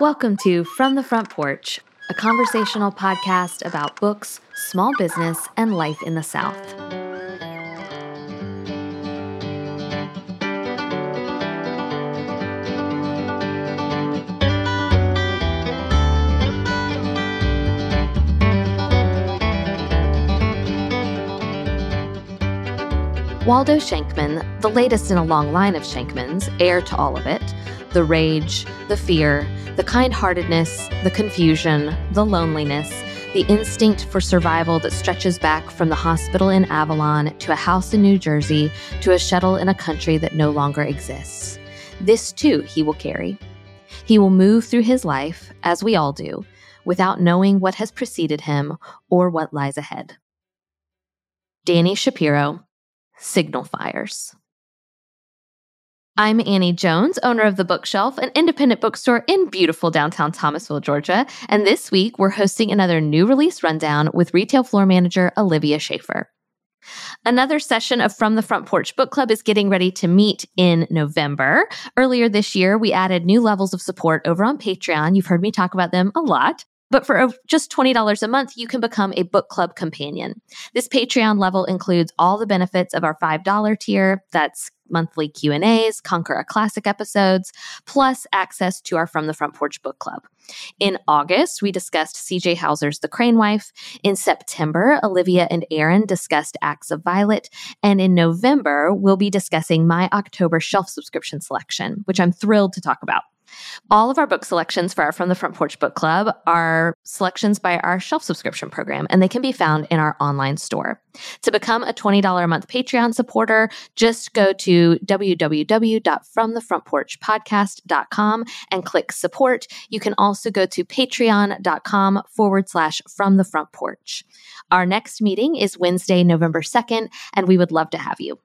Welcome to From the Front Porch, a conversational podcast about books, small business, and life in the South. Waldo Shankman, the latest in a long line of Shankmans, heir to all of it, the rage, the fear, the kind heartedness, the confusion, the loneliness, the instinct for survival that stretches back from the hospital in Avalon to a house in New Jersey to a shtetl in a country that no longer exists. This too he will carry. He will move through his life, as we all do, without knowing what has preceded him or what lies ahead. Dani Shapiro, signal fires. I'm Annie Jones, owner of The Bookshelf, an independent bookstore in beautiful downtown Thomasville, Georgia. And this week, we're hosting another new release rundown with retail floor manager Olivia Schaefer. Another session of From the Front Porch Book Club is getting ready to meet in November. Earlier this year, we added new levels of support over on Patreon. You've heard me talk about them a lot. But for just $20 a month, you can become a book club companion. This Patreon level includes all the benefits of our $5 tier. That's monthly Q&As, Conquer a Classic episodes, plus access to our From the Front Porch book club. In August, we discussed CJ Hauser's The Crane Wife. In September, Olivia and Aaron discussed Acts of Violet. And in November, we'll be discussing my October shelf subscription selection, which I'm thrilled to talk about. All of our book selections for our From the Front Porch Book Club are selections by our shelf subscription program, and they can be found in our online store. To become a $20 a month Patreon supporter, just go to www.fromthefrontporchpodcast.com and click support. You can also go to patreon.com forward slash from the front porch. Our next meeting is Wednesday, November 2nd, and we would love to have you.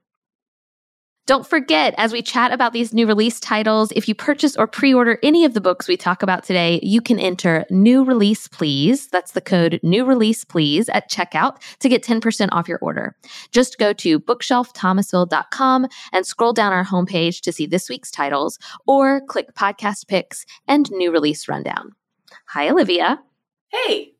Don't forget, as we chat about these new release titles, if you purchase or pre order any of the books we talk about today, you can enter new release please. That's the code new release please at checkout to get 10% off your order. Just go to bookshelfthomasville.com and scroll down our homepage to see this week's titles or click podcast picks and new release rundown. Hi, Olivia. Hey.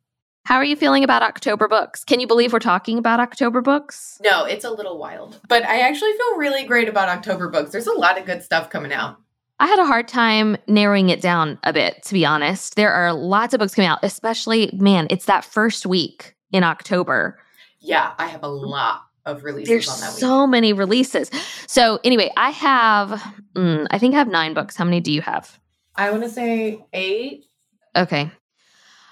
How are you feeling about October books? Can you believe we're talking about October books? No, it's a little wild. But I actually feel really great about October books. There's a lot of good stuff coming out. I had a hard time narrowing it down a bit, to be honest. There are lots of books coming out, especially, man, it's that first week in October. Yeah, I have a lot of releases There's on that week. so many releases. So, anyway, I have, mm, I think I have nine books. How many do you have? I want to say eight. Okay.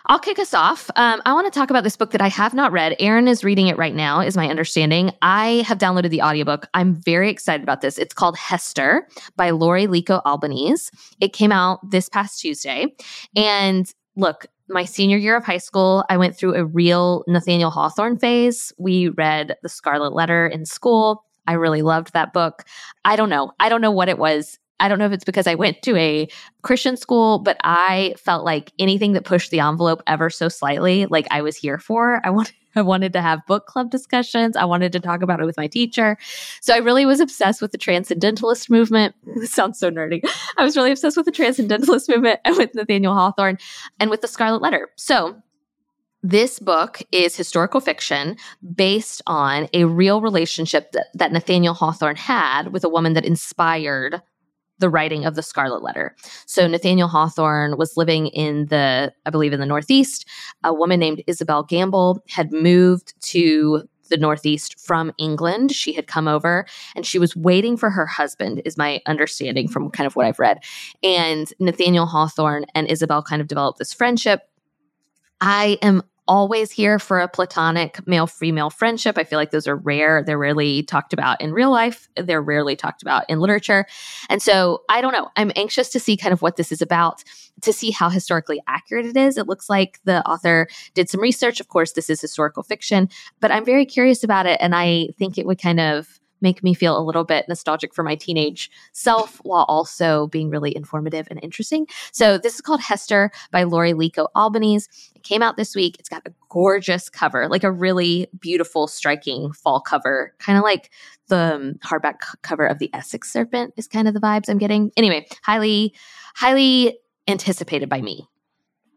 I'll kick us off. Um, I want to talk about this book that I have not read. Aaron is reading it right now, is my understanding. I have downloaded the audiobook. I'm very excited about this. It's called Hester by Laurie Lico Albanese. It came out this past Tuesday. And look, my senior year of high school, I went through a real Nathaniel Hawthorne phase. We read The Scarlet Letter in school. I really loved that book. I don't know. I don't know what it was I don't know if it's because I went to a Christian school, but I felt like anything that pushed the envelope ever so slightly, like I was here for. I wanted I wanted to have book club discussions. I wanted to talk about it with my teacher. So I really was obsessed with the transcendentalist movement. This sounds so nerdy. I was really obsessed with the transcendentalist movement and with Nathaniel Hawthorne and with the Scarlet Letter. So this book is historical fiction based on a real relationship that, that Nathaniel Hawthorne had with a woman that inspired the writing of the Scarlet Letter. So Nathaniel Hawthorne was living in the, I believe, in the Northeast. A woman named Isobel Gamble had moved to the Northeast from England. She had come over and she was waiting for her husband, is my understanding from kind of what I've read. And Nathaniel Hawthorne and Isobel kind of developed this friendship. I am always here for a platonic male female friendship. I feel like those are rare. They're rarely talked about in real life, they're rarely talked about in literature. And so I don't know. I'm anxious to see kind of what this is about, to see how historically accurate it is. It looks like the author did some research. Of course, this is historical fiction, but I'm very curious about it. And I think it would kind of make me feel a little bit nostalgic for my teenage self while also being really informative and interesting. So this is called Hester by Laurie Lico Albanese. It came out this week. It's got a gorgeous cover, like a really beautiful, striking fall cover, kind of like the um, hardback cover of the Essex Serpent is kind of the vibes I'm getting. Anyway, highly, highly anticipated by me.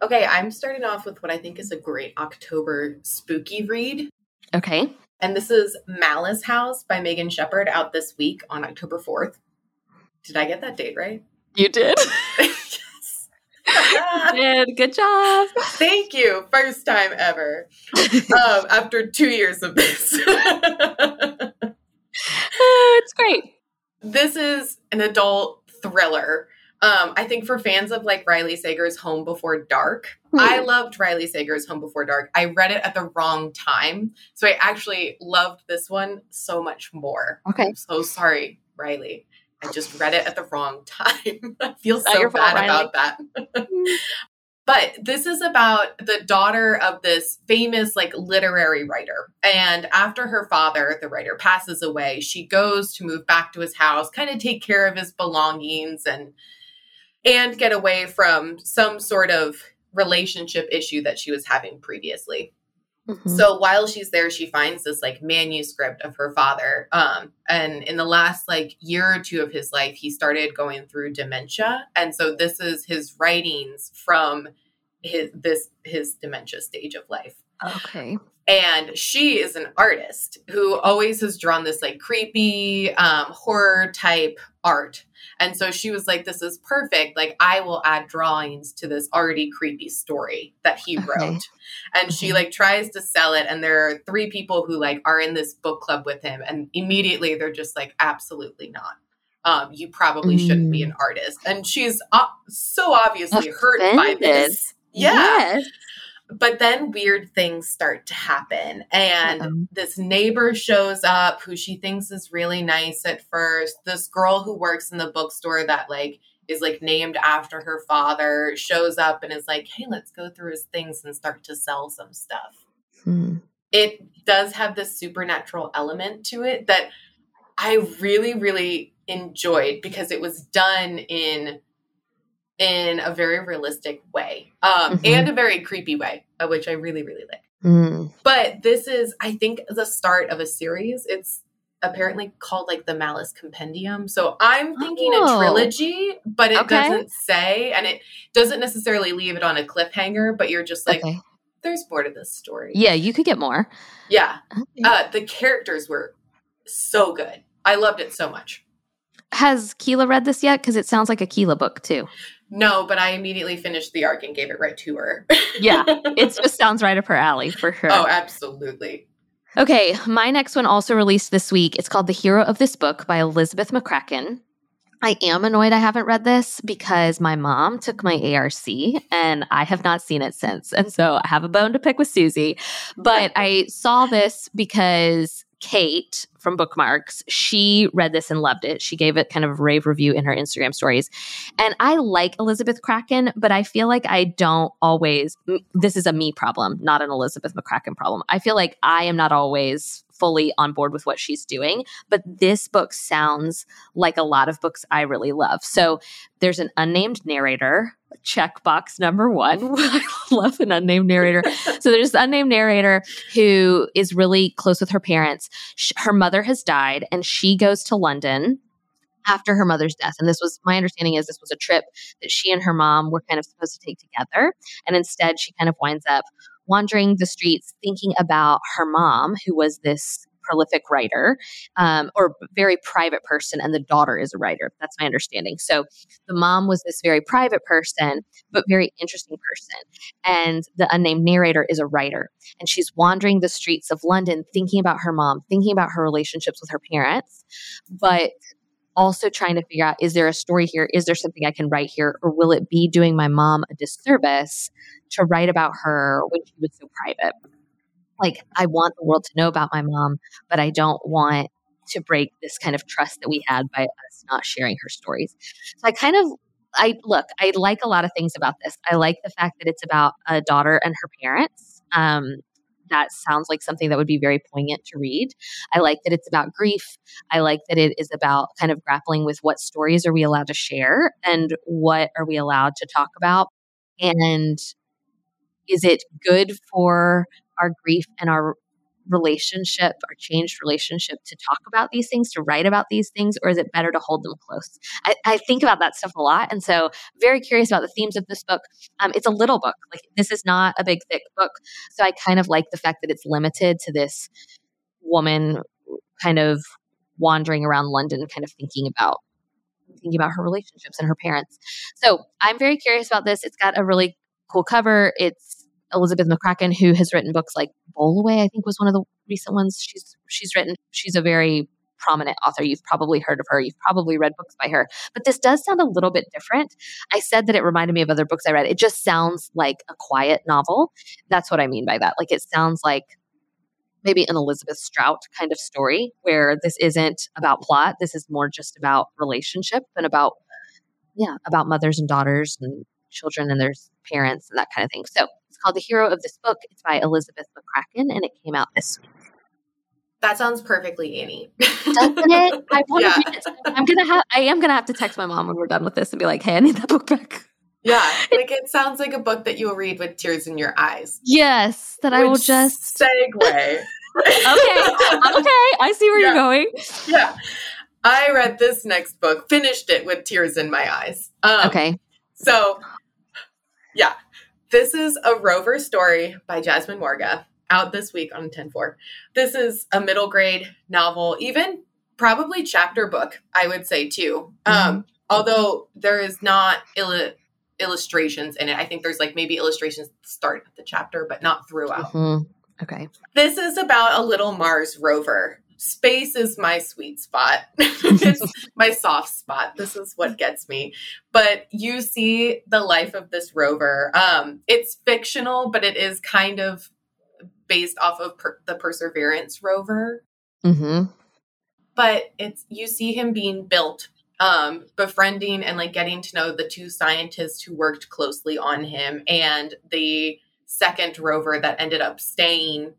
Okay, I'm starting off with what I think is a great October spooky read. Okay. And this is Malice House by Megan Shepherd out this week on October 4th. Did I get that date right? You did. yes. did. Good job. Thank you. First time ever. um, after two years of this. it's great. This is an adult thriller. Um, I think for fans of like Riley Sager's Home Before Dark, hmm. I loved Riley Sager's Home Before Dark. I read it at the wrong time. So I actually loved this one so much more. Okay. I'm so sorry, Riley. I just read it at the wrong time. I feel so bad fault, about that. but this is about the daughter of this famous like literary writer. And after her father, the writer, passes away, she goes to move back to his house, kind of take care of his belongings and and get away from some sort of relationship issue that she was having previously. Mm-hmm. So while she's there, she finds this like manuscript of her father. Um, and in the last like year or two of his life, he started going through dementia. And so this is his writings from his this his dementia stage of life. Okay. And she is an artist who always has drawn this like creepy um, horror type art. And so she was like, This is perfect. Like, I will add drawings to this already creepy story that he okay. wrote. And she like tries to sell it. And there are three people who like are in this book club with him. And immediately they're just like, Absolutely not. Um, you probably mm. shouldn't be an mm. artist. And she's uh, so obviously Offended. hurt by this. Yeah. Yes. But then weird things start to happen. And this neighbor shows up who she thinks is really nice at first. This girl who works in the bookstore that, like, is like named after her father shows up and is like, hey, let's go through his things and start to sell some stuff. Hmm. It does have this supernatural element to it that I really, really enjoyed because it was done in in a very realistic way um, mm-hmm. and a very creepy way, uh, which I really, really like. Mm. But this is, I think, the start of a series. It's apparently called like the Malice Compendium. So I'm thinking oh. a trilogy, but it okay. doesn't say, and it doesn't necessarily leave it on a cliffhanger, but you're just like, okay. there's more to this story. Yeah, you could get more. Yeah. Uh, the characters were so good. I loved it so much. Has Keela read this yet? Because it sounds like a Keela book too. No, but I immediately finished the arc and gave it right to her. yeah, it just sounds right up her alley for sure. Oh, absolutely. Okay, my next one also released this week. It's called The Hero of This Book by Elizabeth McCracken. I am annoyed I haven't read this because my mom took my ARC and I have not seen it since. And so I have a bone to pick with Susie. But I saw this because Kate from Bookmarks, she read this and loved it. She gave it kind of rave review in her Instagram stories. And I like Elizabeth McCracken, but I feel like I don't always, this is a me problem, not an Elizabeth McCracken problem. I feel like I am not always fully on board with what she's doing. But this book sounds like a lot of books I really love. So there's an unnamed narrator checkbox number one. I love an unnamed narrator. so there's an unnamed narrator who is really close with her parents. Her mother has died and she goes to London after her mother's death. And this was my understanding is this was a trip that she and her mom were kind of supposed to take together. And instead she kind of winds up wandering the streets thinking about her mom, who was this prolific writer um, or very private person, and the daughter is a writer. That's my understanding. So the mom was this very private person, but very interesting person. And the unnamed narrator is a writer. And she's wandering the streets of London thinking about her mom, thinking about her relationships with her parents, but also trying to figure out is there a story here? Is there something I can write here? Or will it be doing my mom a disservice to write about her when she was so private? like I want the world to know about my mom, but I don't want to break this kind of trust that we had by us not sharing her stories. So I kind of I look, I like a lot of things about this. I like the fact that it's about a daughter and her parents. Um, that sounds like something that would be very poignant to read. I like that it's about grief. I like that it is about kind of grappling with what stories are we allowed to share and what are we allowed to talk about. And is it good for our grief and our relationship or changed relationship to talk about these things, to write about these things, or is it better to hold them close? I, I think about that stuff a lot. And so, very curious about the themes of this book. Um, it's a little book, like, this is not a big, thick book. So, I kind of like the fact that it's limited to this woman kind of wandering around London, kind of thinking about thinking about her relationships and her parents. So I'm very curious about this. It's got a really cool cover. It's Elizabeth McCracken, who has written books like Bowlaway, I think was one of the recent ones she's she's written. She's a very prominent author. You've probably heard of her. You've probably read books by her. But this does sound a little bit different. I said that it reminded me of other books I read. It just sounds like a quiet novel. That's what I mean by that. Like it sounds like maybe an Elizabeth Strout kind of story where this isn't about plot. This is more just about relationship and about, yeah, about mothers and daughters and children and their parents and that kind of thing. So called The Hero of this book. It's by Elizabeth McCracken and it came out this week. That sounds perfectly Annie. Doesn't it? I want yeah. to read it. I'm gonna have I am gonna have to text my mom when we're done with this and be like, hey, I need that book back. Yeah, like it sounds like a book that you'll read with tears in your eyes. Yes, that I will just segue. okay, okay, I see where yeah. you're going. Yeah, I read this next book, finished it with tears in my eyes. Um, okay, so yeah, this is a Rover story by Jasmine Warga out this week on 10-4. This is a middle grade novel, even probably chapter book, I would say too. Mm-hmm. Um, although there is not Ill- illustrations in it. I think there's like maybe illustrations start at the chapter, but not throughout. Mm-hmm. Okay. This is about a little Mars rover. Space is my sweet spot. it's my soft spot. This is what gets me. But you see the life of this rover. Um, it's fictional, but it is kind of based off of per- the Perseverance rover. Mm-hmm. But it's you see him being built um, befriending and like getting to know the two scientists who worked closely on him and the second rover that ended up staying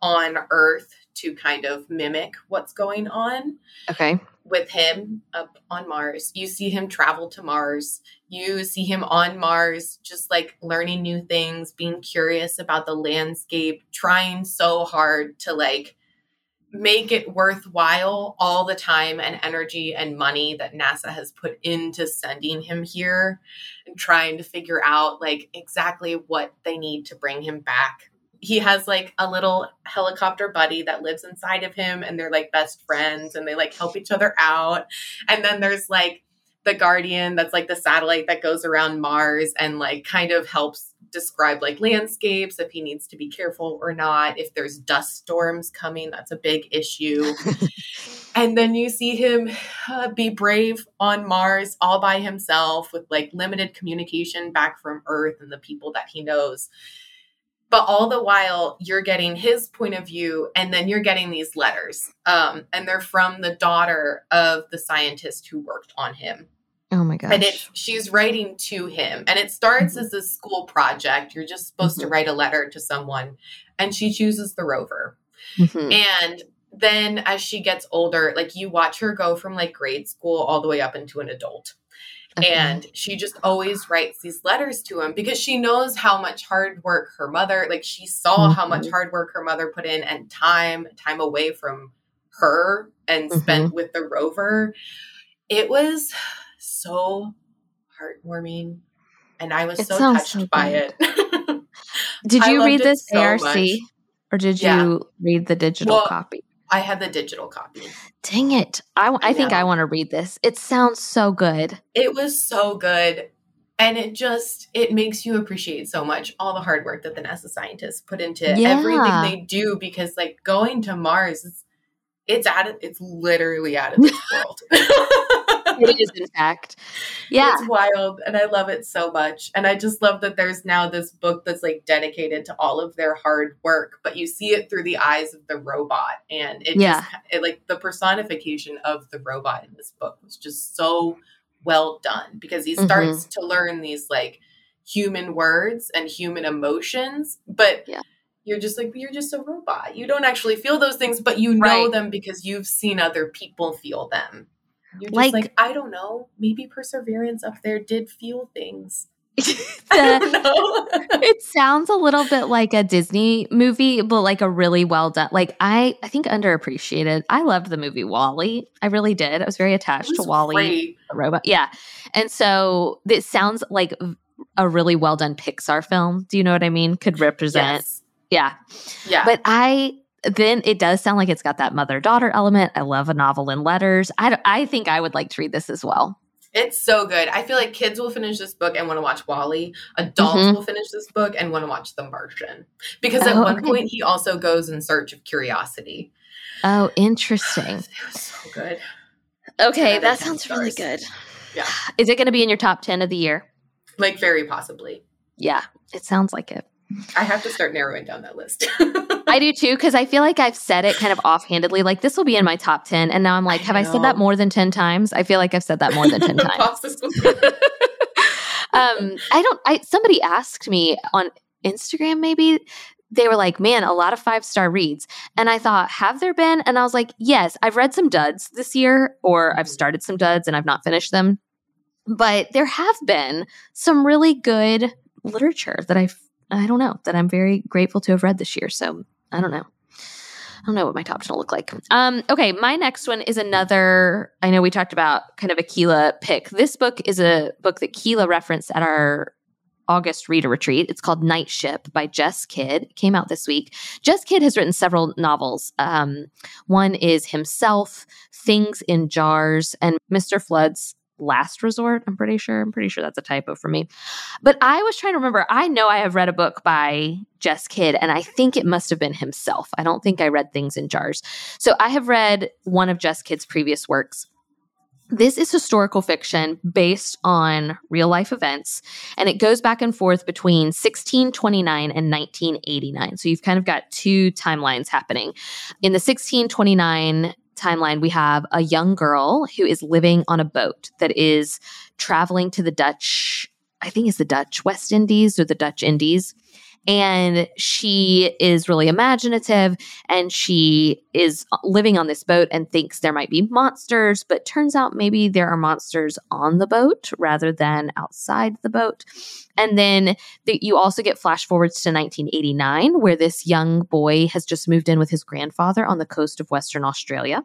on Earth to kind of mimic what's going on. Okay. With him up on Mars. You see him travel to Mars. You see him on Mars, just like learning new things, being curious about the landscape, trying so hard to like make it worthwhile all the time and energy and money that NASA has put into sending him here and trying to figure out like exactly what they need to bring him back. He has like a little helicopter buddy that lives inside of him and they're like best friends and they like help each other out. And then there's like the Guardian that's like the satellite that goes around Mars and like kind of helps describe like landscapes if he needs to be careful or not. If there's dust storms coming that's a big issue. And then you see him uh, be brave on mars all by himself with like limited communication back from earth and the people that he knows but all the while you're getting his point of view and then you're getting these letters um, and they're from the daughter of the scientist who worked on him Oh my gosh. And it, she's writing to him. And it starts mm-hmm. as a school project. You're just supposed mm-hmm. to write a letter to someone. And she chooses the rover. Mm-hmm. And then as she gets older, like you watch her go from like grade school all the way up into an adult. Okay. And she just always writes these letters to him because she knows how much hard work her mother, like she saw how much mm-hmm. hard work her mother put in and time, time away from her and spent mm-hmm. with the rover. It was so heartwarming and I was it so touched so by it. did you read this so ARC much. or did yeah. you read the digital well, copy? I had the digital copy. Dang it. I, I think I want to read this. It sounds so good. It was so good. And it just it makes you appreciate so much all the hard work that the NASA scientists put into yeah. everything they do because like going to Mars is it's out of it's literally out of this world. it is, in fact. Yeah. It's wild. And I love it so much. And I just love that there's now this book that's like dedicated to all of their hard work, but you see it through the eyes of the robot. And it yeah. just, it, like the personification of the robot in this book was just so well done because he starts mm-hmm. to learn these like human words and human emotions, but yeah you're just like you're just a robot. You don't actually feel those things, but you know right. them because you've seen other people feel them. You're just like, like, I don't know, maybe perseverance up there did fuel things. the, it sounds a little bit like a Disney movie, but like a really well done. Like I, I think underappreciated. I loved the movie WALL-E. I really did. I was very attached was to WALL-E, the robot. Yeah, and so this sounds like a really well done Pixar film. Do you know what I mean? Could represent. Yes. Yeah, yeah. But I then it does sound like it's got that mother daughter element. I love a novel in letters. I I think I would like to read this as well. It's so good. I feel like kids will finish this book and want to watch WALL-E. Adults mm-hmm. will finish this book and want to watch The Martian. Because at oh, one okay. point he also goes in search of curiosity. Oh, interesting. it was so good. Okay, that sounds stars. really good. Yeah. Is it going to be in your top 10 of the year? Like very possibly. Yeah, it sounds like it. I have to start narrowing down that list. I do too, because I feel like I've said it kind of offhandedly, like this will be in my top 10. And now I'm like, I have know. I said that more than 10 times? I feel like I've said that more than 10 times. um, I don't, I, somebody asked me on Instagram, maybe they were like, man, a lot of five star reads. And I thought, have there been? And I was like, yes, I've read some duds this year, or I've started some duds and I've not finished them. But there have been some really good literature that I've I don't know that I'm very grateful to have read this year. So I don't know. I don't know what my top 10 will look like. Um, okay, my next one is another. I know we talked about kind of a Keela pick. This book is a book that Keela referenced at our August reader retreat. It's called Night Ship by Jess Kidd. It came out this week. Jess Kidd has written several novels. Um, one is Himself, Things in Jars, and Mr. Flood's last resort. I'm pretty sure. I'm pretty sure that's a typo for me. But I was trying to remember. I know I have read a book by Jess Kidd, and I think it must have been himself. I don't think I read Things in Jars. So I have read one of Jess Kidd's previous works. This is historical fiction based on real life events, and it goes back and forth between 1629 and 1989. So you've kind of got two timelines happening. In the 1629 timeline, we have a young girl who is living on a boat that is traveling to the Dutch, I think it's the Dutch West Indies or the Dutch Indies. And she is really imaginative and she is uh, living on this boat and thinks there might be monsters, but turns out maybe there are monsters on the boat rather than outside the boat. And then the, you also get flash forwards to 1989, where this young boy has just moved in with his grandfather on the coast of Western Australia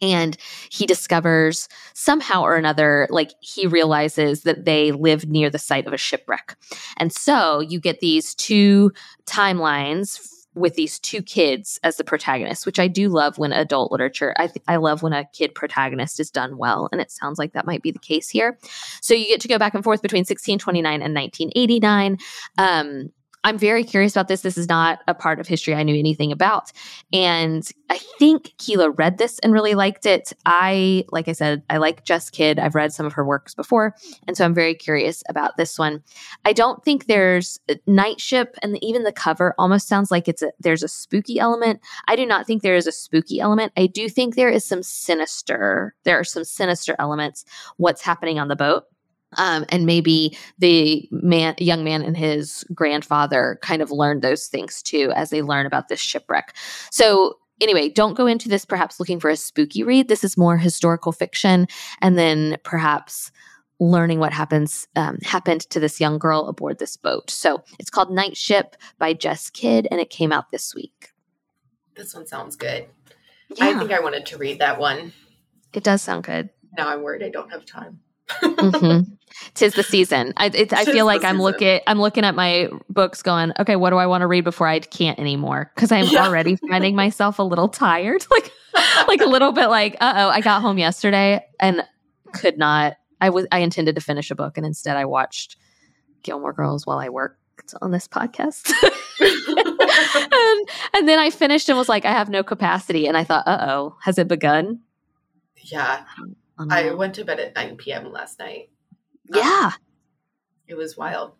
and he discovers somehow or another like he realizes that they live near the site of a shipwreck and so you get these two timelines with these two kids as the protagonists, which I do love when adult literature. I th- I love when a kid protagonist is done well, and it sounds like that might be the case here. So you get to go back and forth between 1629 and 1989. Um, I'm very curious about this. This is not a part of history I knew anything about. And I think Keela read this and really liked it. I, like I said, I like Jess Kidd. I've read some of her works before. And so I'm very curious about this one. I don't think there's uh, Night Ship and even the cover almost sounds like it's a, there's a spooky element. I do not think there is a spooky element. I do think there is some sinister, there are some sinister elements. What's happening on the boat? Um, and maybe the man, young man and his grandfather kind of learned those things too as they learn about this shipwreck. So anyway, don't go into this perhaps looking for a spooky read. This is more historical fiction, and then perhaps learning what happens um, happened to this young girl aboard this boat. So it's called Night Ship by Jess Kidd, and it came out this week. This one sounds good. Yeah. I think I wanted to read that one. It does sound good. Now I'm worried I don't have time mm-hmm. Tis the season. I, it, I feel like I'm looking. I'm looking at my books, going, "Okay, what do I want to read before I can't anymore?" Because I'm yeah. already finding myself a little tired, like, like a little bit like, "Uh oh." I got home yesterday and could not. I was. I intended to finish a book, and instead I watched Gilmore Girls while I worked on this podcast. and, and then I finished and was like, I have no capacity. And I thought, uh oh, has it begun? Yeah. I went to bed at 9 p.m. last night. Yeah. Um, it was wild.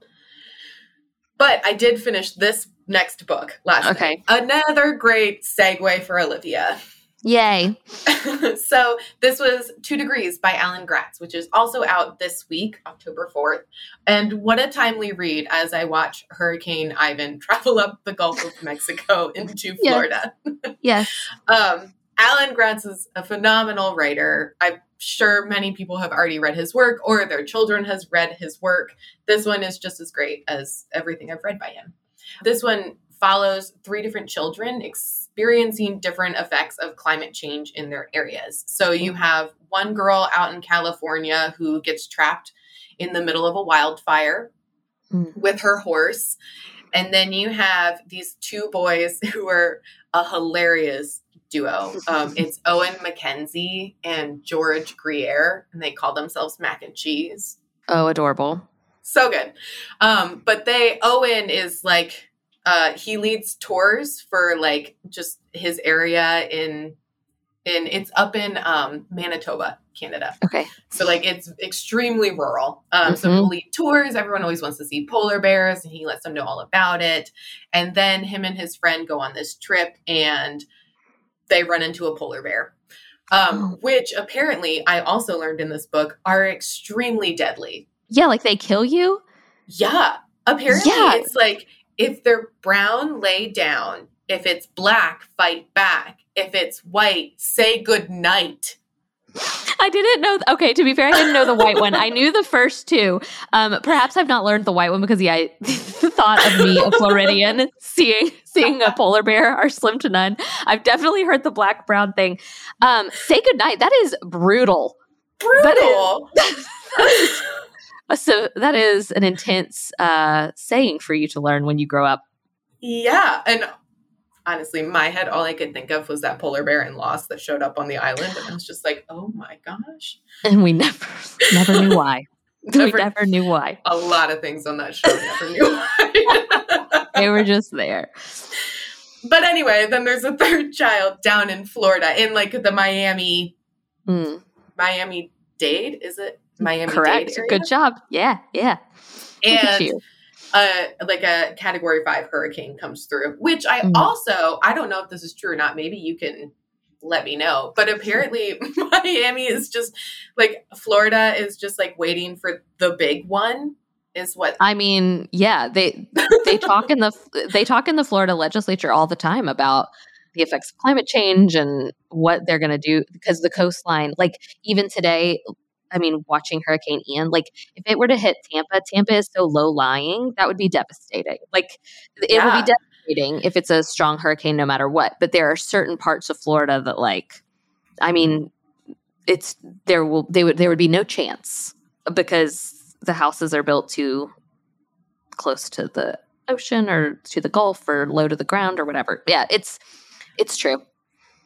But I did finish this next book last okay. night. Another great segue for Olivia. Yay. so this was Two Degrees by Alan Gratz, which is also out this week, October 4th. And what a timely read as I watch Hurricane Ian travel up the Gulf of Mexico into Florida. Yes. um, Alan Gratz is a phenomenal writer. I've sure many people have already read his work or their children has read his work. This one is just as great as everything I've read by him. This one follows three different children experiencing different effects of climate change in their areas. So you have one girl out in California who gets trapped in the middle of a wildfire mm. with her horse. And then you have these two boys who are a hilarious duo. Um, it's Owen McKenzie and George Grier, and they call themselves Mac and Cheese. Oh, adorable. So good. Um, but they, Owen is like, uh, he leads tours for like just his area in in it's up in um, Manitoba, Canada. Okay. So like it's extremely rural. Um, mm-hmm. So he'll lead tours. Everyone always wants to see polar bears, and he lets them know all about it. And then him and his friend go on this trip, and they run into a polar bear. Um, oh. which apparently I also learned in this book are extremely deadly. Yeah, like they kill you. Yeah, apparently yeah. it's like if they're brown, lay down. If it's black, fight back. If it's white, say good night. I didn't know. Th- okay, to be fair, I didn't know the white one. I knew the first two. Um, perhaps I've not learned the white one because yeah, I, the thought of me, a Floridian, seeing seeing a polar bear are slim to none. I've definitely heard the black brown thing. Um, say goodnight. That is brutal. Brutal. That is, that is, so that is an intense uh, saying for you to learn when you grow up. Yeah, and honestly, my head, all I could think of was that polar bear in Lost that showed up on the island. And I was just like, oh my gosh. And we never, never knew why. never, we never knew why. A lot of things on that show never knew why. they were just there. But anyway, then there's a third child down in Florida in like the Miami, mm. Miami Dade, is it? Miami Correct. Good job. Yeah, yeah. And a like a category five hurricane comes through, which I mm. also I don't know if this is true or not. Maybe you can let me know. But apparently Miami is just like Florida is just like waiting for the big one is what I mean, yeah, they they talk in the they talk in the Florida legislature all the time about the effects of climate change and what they're going to do because the coastline like even today I mean, watching Hurricane Ian, like if it were to hit Tampa, Tampa is so low lying, that would be devastating. Like it yeah. would be devastating if it's a strong hurricane, no matter what. But there are certain parts of Florida that, like, I mean, it's there will they would there would be no chance because the houses are built too close to the ocean or to the Gulf or low to the ground or whatever. Yeah, it's it's true.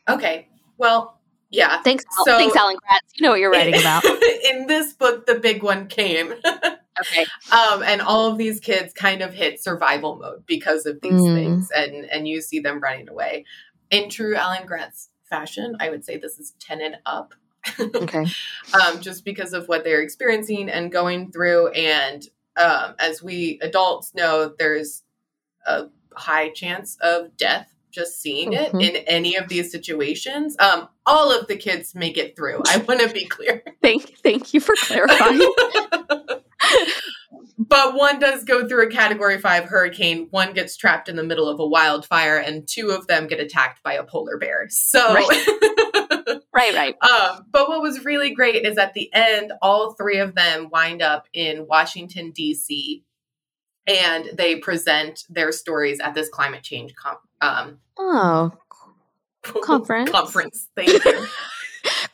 Okay. Well, yeah. Thanks, so, thanks, Alan Gratz. You know what you're writing about. in this book, the big one came. okay. Um, and all of these kids kind of hit survival mode because of these mm. things, and and you see them running away. In true Alan Gratz's fashion, I would say this is ten and up. okay. Um, just because of what they're experiencing and going through, and um, as we adults know, there's a high chance of death just seeing it mm-hmm. in any of these situations. Um, all of the kids make it through. I want to be clear. thank, thank you for clarifying. but one does go through a category five hurricane. One gets trapped in the middle of a wildfire, and two of them get attacked by a polar bear. So, right, right. right. Um, but what was really great is at the end, all three of them wind up in Washington, D.C and they present their stories at this climate change com- um, oh conference? conference. Thank you.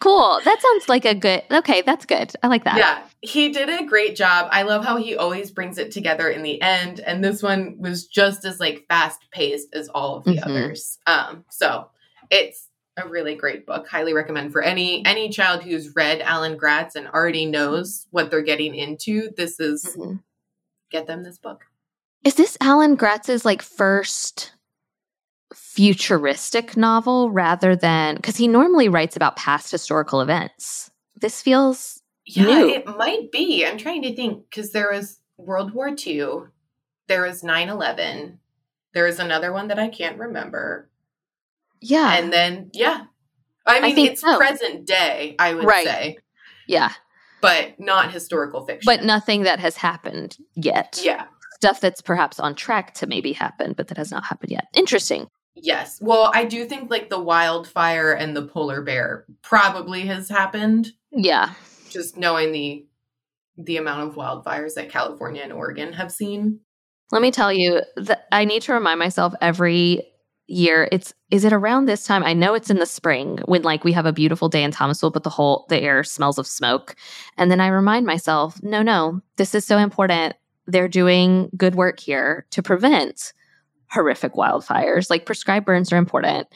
Cool. That sounds like a good okay that's good. I like that. Yeah. He did a great job. I love how he always brings it together in the end and this one was just as like fast paced as all of the mm-hmm. others. Um so it's a really great book. Highly recommend for any any child who's read alan gratz and already knows what they're getting into. This is mm-hmm get them this book. Is this Alan Gratz's like first futuristic novel rather than because he normally writes about past historical events? This feels yeah, new. it might be. I'm trying to think because there was World War II, there was 9 11, there is another one that I can't remember. Yeah. And then, yeah. I mean, I it's so. present day, I would right. say. Yeah but not historical fiction. But nothing that has happened yet. Yeah. Stuff that's perhaps on track to maybe happen, but that has not happened yet. Interesting. Yes. Well, I do think like the wildfire and the polar bear probably has happened. Yeah. Just knowing the the amount of wildfires that California and Oregon have seen. Let me tell you that I need to remind myself every year it's is it around this time? I know it's in the spring when like we have a beautiful day in thomasville but the whole the air smells of smoke. And then i remind myself no no this is so important. They're doing good work here to prevent horrific wildfires. Like prescribed burns are important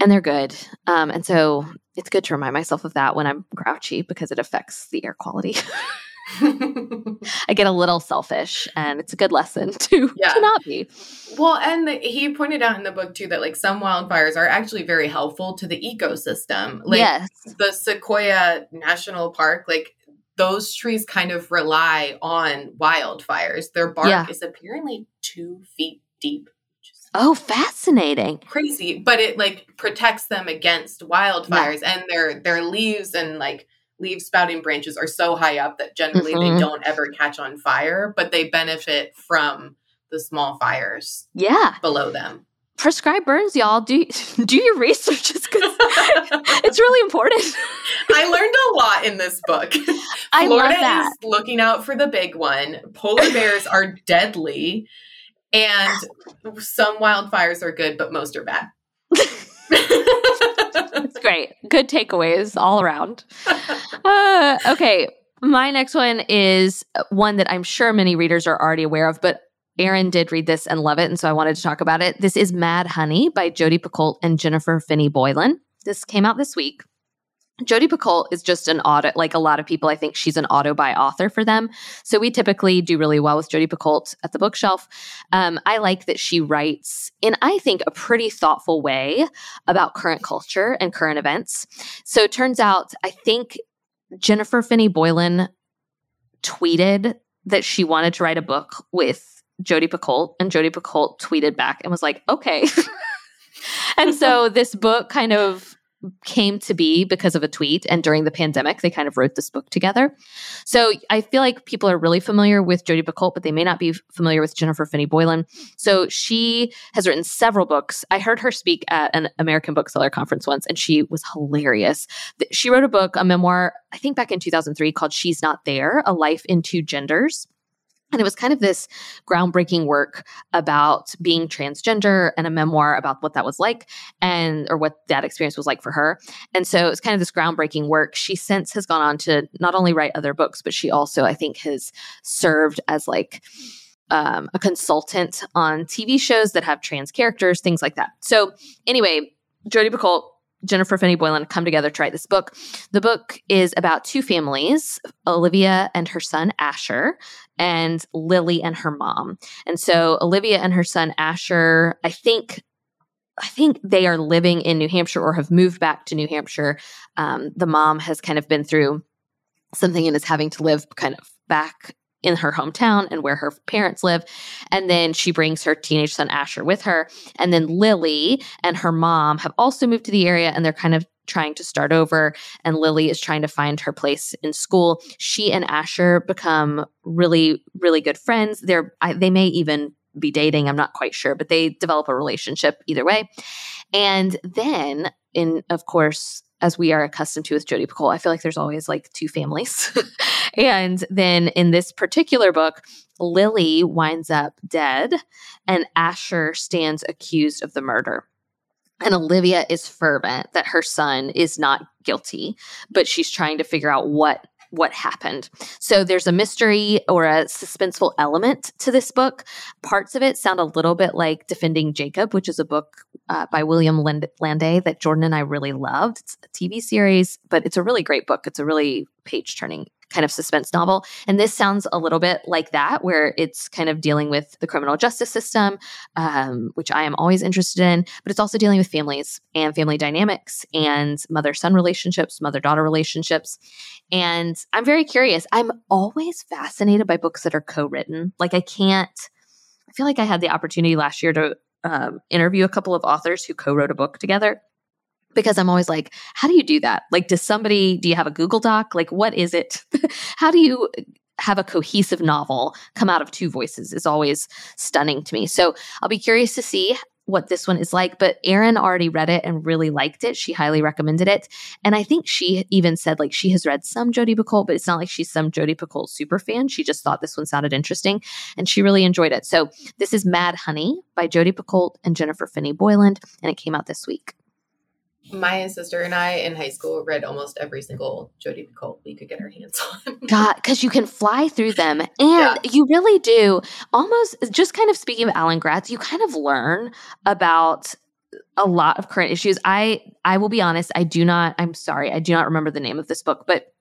and they're good. Um, and so it's good to remind myself of that when i'm grouchy because it affects the air quality I get a little selfish, and it's a good lesson to, yeah. to not be. Well, and the, he pointed out in the book too that like some wildfires are actually very helpful to the ecosystem. Like yes. the Sequoia National Park, like those trees kind of rely on wildfires. Their bark yeah. is apparently two feet deep. Oh, fascinating. Crazy. But it like protects them against wildfires yeah. and their their leaves and like leaf spouting branches are so high up that generally mm-hmm. they don't ever catch on fire, but they benefit from the small fires yeah. below them. Prescribe burns y'all. Do do your research. It's really important. I learned a lot in this book. I Florida love that. is looking out for the big one. Polar bears are deadly and some wildfires are good but most are bad it's great. Good takeaways all around. Uh, okay. My next one is one that I'm sure many readers are already aware of, but Erin did read this and love it. And so I wanted to talk about it. This is Mad Honey by Jodi Picoult and Jennifer Finney Boylan. This came out this week. Jodi Picoult is just an auto, like a lot of people, I think she's an auto buy author for them. So we typically do really well with Jodi Picoult at the bookshelf. Um, I like that she writes in, I think, a pretty thoughtful way about current culture and current events. So it turns out, I think Jennifer Finney Boylan tweeted that she wanted to write a book with Jodi Picoult, and Jodi Picoult tweeted back and was like, okay. and so this book kind of came to be because of a tweet. And during the pandemic, they kind of wrote this book together. So I feel like people are really familiar with Jodi Picoult, but they may not be familiar with Jennifer Finney Boylan. So she has written several books. I heard her speak at an American Bookseller conference once, and she was hilarious. She wrote a book, a memoir, I think back in 2003 called She's Not There A Life in Two Genders. And it was kind of this groundbreaking work about being transgender and a memoir about what that was like and or what that experience was like for her. And so it's kind of this groundbreaking work. She since has gone on to not only write other books, but she also, I think, has served as like um, a consultant on TV shows that have trans characters, things like that. So anyway, Jodi Picoult Jennifer Finney Boylan come together to write this book. The book is about two families, Olivia and her son Asher, and Lily and her mom. And so Olivia and her son Asher, I think I think they are living in New Hampshire or have moved back to New Hampshire. Um, the mom has kind of been through something and is having to live kind of back in her hometown and where her parents live. And then she brings her teenage son Asher with her. And then Lily and her mom have also moved to the area and they're kind of trying to start over. And Lily is trying to find her place in school. She and Asher become really, really good friends. They're, I, they may even be dating. I'm not quite sure, but they develop a relationship either way. And then, in of course, as we are accustomed to with Jodi Picoult, I feel like there's always like two families. and then in this particular book, Lily winds up dead and Asher stands accused of the murder. And Olivia is fervent that her son is not guilty, but she's trying to figure out what what happened. So there's a mystery or a suspenseful element to this book. Parts of it sound a little bit like Defending Jacob, which is a book uh, by William Land- Landay that Jordan and I really loved. It's a TV series, but it's a really great book. It's a really page turning kind of suspense novel. And this sounds a little bit like that, where it's kind of dealing with the criminal justice system, um, which I am always interested in, but it's also dealing with families and family dynamics and mother son relationships, mother daughter relationships. And I'm very curious. I'm always fascinated by books that are co written. Like, I can't, I feel like I had the opportunity last year to um, interview a couple of authors who co wrote a book together because I'm always like, how do you do that? Like, does somebody, do you have a Google Doc? Like, what is it? how do you have a cohesive novel come out of two voices is always stunning to me. So I'll be curious to see what this one is like, but Erin already read it and really liked it. She highly recommended it. And I think she even said like she has read some Jodi Picoult, but it's not like she's some Jodi Picoult super fan. She just thought this one sounded interesting and she really enjoyed it. So this is Mad Honey by Jodi Picoult and Jennifer Finney Boylan, and it came out this week my sister and I in high school read almost every single Jodi Picoult we could get our hands on. God, because you can fly through them, and yeah. you really do. Almost just kind of speaking of Alan Gratz, you kind of learn about a lot of current issues. I I will be honest, I do not. I'm sorry, I do not remember the name of this book, but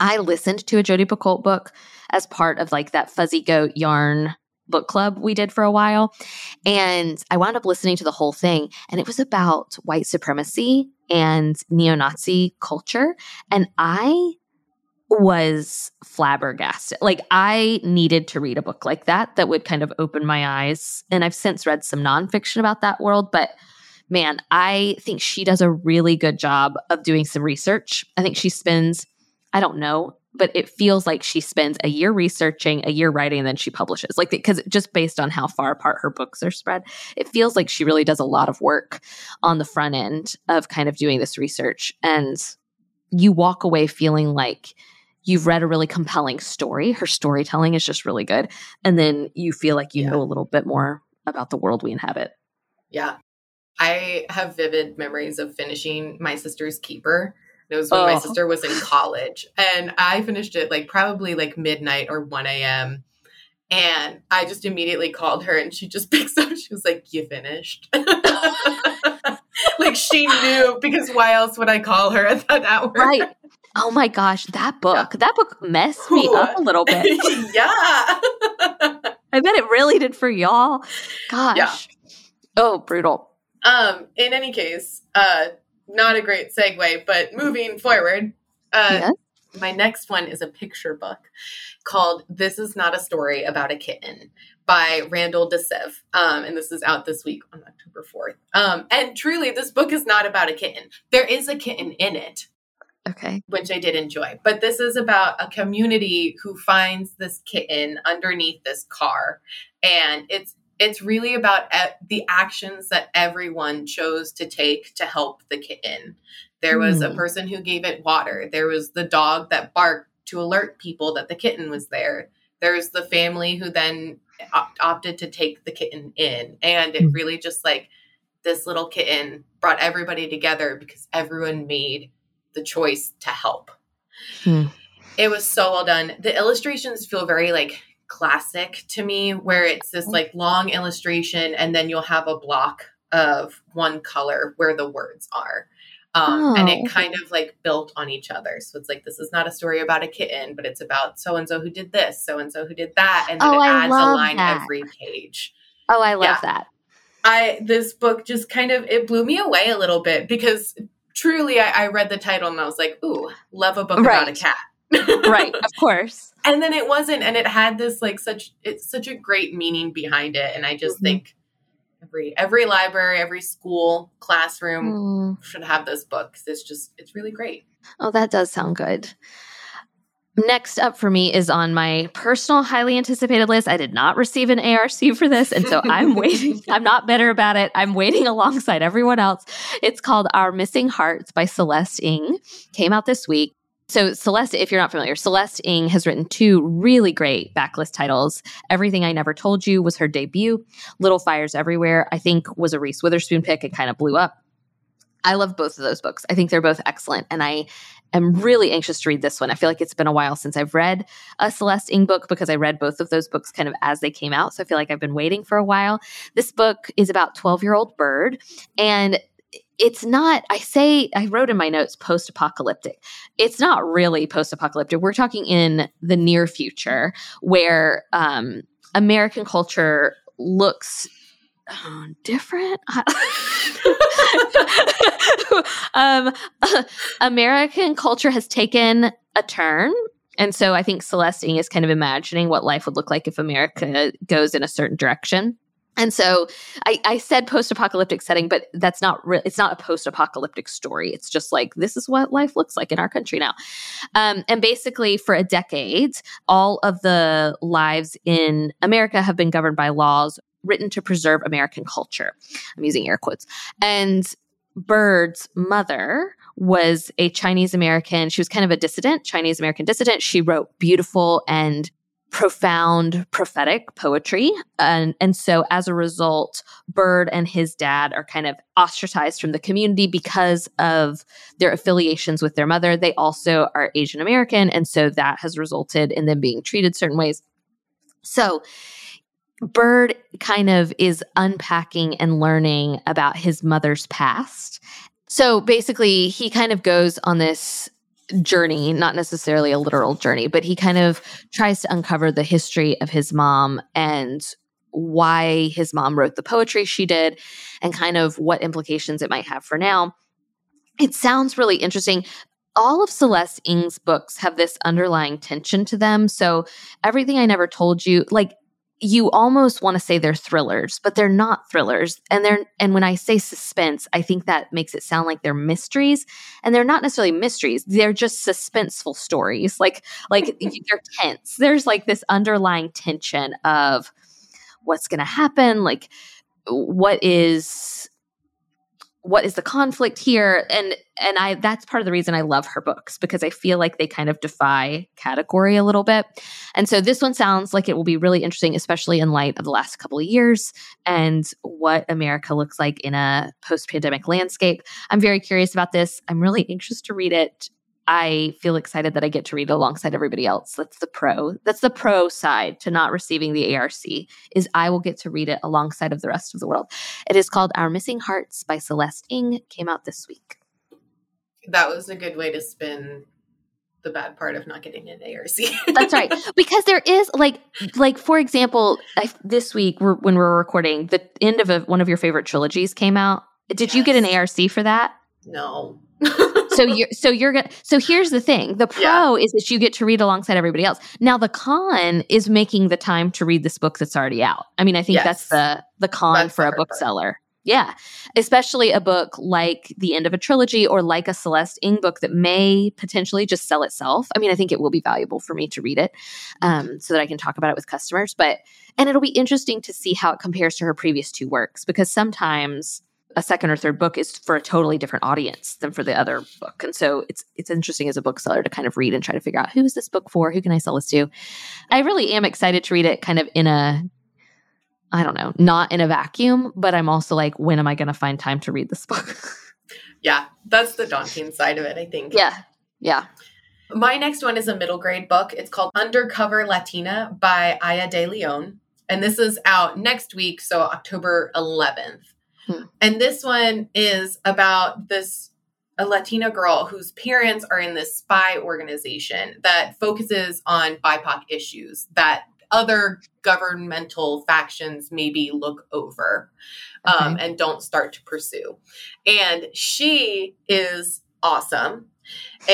I listened to a Jodi Picoult book as part of like that fuzzy goat yarn book club we did for a while. And I wound up listening to the whole thing, and it was about white supremacy and neo Nazi culture. And I was flabbergasted. Like, I needed to read a book like that that would kind of open my eyes. And I've since read some nonfiction about that world, but man, I think she does a really good job of doing some research. I think she spends, I don't know, but it feels like she spends a year researching, a year writing, and then she publishes. Like, because just based on how far apart her books are spread, it feels like she really does a lot of work on the front end of kind of doing this research. And you walk away feeling like you've read a really compelling story. Her storytelling is just really good. And then you feel like you yeah. know a little bit more about the world we inhabit. Yeah. I have vivid memories of finishing My Sister's Keeper it was when oh. my sister was in college. And I finished it like probably like midnight or 1 a.m. And I just immediately called her and she just picks up. She was like, You finished? like she knew because why else would I call her at that hour? Right. Oh my gosh, that book. Yeah. That book messed me up a little bit. yeah. I bet it really did for y'all. Gosh. Yeah. Oh, brutal. Um, in any case, uh, not a great segue, but moving forward, uh, my next one is a picture book called This Is Not a Story About a Kitten by Randall de Sève. Um, and this is out this week on October 4th. Um, and truly, this book is not about a kitten. There is a kitten in it. Okay. Which I did enjoy. But this is about a community who finds this kitten underneath this car. And it's it's really about the actions that everyone chose to take to help the kitten. There was a hmm. person who gave it water. There was the dog that barked to alert people that the kitten was there. There's the family who then op- opted to take the kitten in. And it mm. really just like this little kitten brought everybody together because everyone made the choice to help. Mm. It was so well done. The illustrations feel very like classic to me where it's this like long illustration and then you'll have a block of one color where the words are. Um, oh. And it oh. kind of like built on each other. So it's like, this is not a story about a kitten, but it's about so and so who did this, so and so who did that. And then oh, it adds a line that. every page. Oh, I love yeah. that. I, this book just kind of, it blew me away a little bit because truly I, I read the title and I was like, ooh, love a book right. about a cat right, of course. And then it wasn't, and it had this like such it's such a great meaning behind it. And I just mm-hmm. think every every library, every school, classroom mm. should have this book because it's just it's really great. Oh, that does sound good. Next up for me is on my personal highly anticipated list. I did not receive an ARC for this, and so I'm waiting. I'm not bitter about it. I'm waiting alongside everyone else. It's called Our Missing Hearts by Celeste Ng. Came out this week. So, Celeste, if you're not familiar, Celeste Ng has written two really great backlist titles. Everything I Never Told You was her debut. Little Fires Everywhere, I think, was a Reese Witherspoon pick. It kind of blew up. I love both of those books. I think they're both excellent. And I am really anxious to read this one. I feel like it's been a while since I've read a Celeste Ng book because I read both of those books kind of as they came out. So I feel like I've been waiting for a while. This book is about 12 year old Bird. And it's not i say i wrote in my notes post apocalyptic it's not really post apocalyptic we're talking in the near future where um, american culture looks uh, different? Um, american culture has taken a turn. And so i think celeste is kind of imagining what life would look like if america goes in a certain direction and so I, I said post-apocalyptic setting, but that's not real. It's not a post-apocalyptic story. It's just like this is what life looks like in our country now. Um, and basically, for a decade, all of the lives in America have been governed by laws written to preserve American culture. I'm using air quotes. And Bird's mother was a Chinese American. She was kind of a dissident, Chinese American dissident. She wrote beautiful and profound prophetic poetry. And, and so as a result, Bird and his dad are kind of ostracized from the community because of their affiliations with their mother. They also are Asian American. And so that has resulted in them being treated certain ways. So Bird kind of is unpacking and learning about his mother's past. So basically, he kind of goes on this journey, not necessarily a literal journey, but he kind of tries to uncover the history of his mom and why his mom wrote the poetry she did and kind of what implications it might have for now. It sounds really interesting. All of Celeste Ng's books have this underlying tension to them. So, everything I never told you, like you almost want to say they're thrillers, but they're not thrillers. And they're and when I say suspense, I think that makes it sound like they're mysteries, and they're not necessarily mysteries. They're just suspenseful stories. Like like they're tense. There's like this underlying tension of what's going to happen, like what is what is the conflict here? And and i that's part of the reason i love her books because i feel like they kind of defy category a little bit. And so this one sounds like it will be really interesting especially in light of the last couple of years and what america looks like in a post-pandemic landscape. I'm very curious about this. I'm really anxious to read it I feel excited that I get to read alongside everybody else. That's the pro. That's the pro side to not receiving the ARC is I will get to read it alongside of the rest of the world. It is called Our Missing Hearts by Celeste Ng. Came out this week. That was a good way to spin the bad part of not getting an ARC. That's right. Because there is like like for example, I, this week we're, when we're recording, the end of a, one of your favorite trilogies came out. Did yes. you get an ARC for that? No so you're so you're gonna so here's the thing. The pro yeah. is that you get to read alongside everybody else. Now the con is making the time to read this book that's already out. I mean i think yes. that's the the con that's for a bookseller. Yeah. Especially a book like the end of a trilogy or like a celeste ng book that may potentially just sell itself. I mean i think it will be valuable for me to read it um, so that i can talk about it with customers. But and it'll be interesting to see how it compares to her previous two works because sometimes a second or third book is for a totally different audience than for the other book. And so it's it's interesting as a bookseller to kind of read and try to figure out who is this book for? Who can I sell this to? I really am excited to read it kind of in a I don't know, not in a vacuum, but I'm also like, when am I going to find time to read this book? yeah, that's the daunting side of it, I think. Yeah. Yeah. My next one is a middle grade book. It's called Undercover Latina by Aya De Leon. And this is out next week, so October 11th. Hmm. And this one is about this a Latina girl whose parents are in this spy organization that focuses on BIPOC issues that other governmental factions maybe look over um, okay. and don't start to pursue. And she is awesome.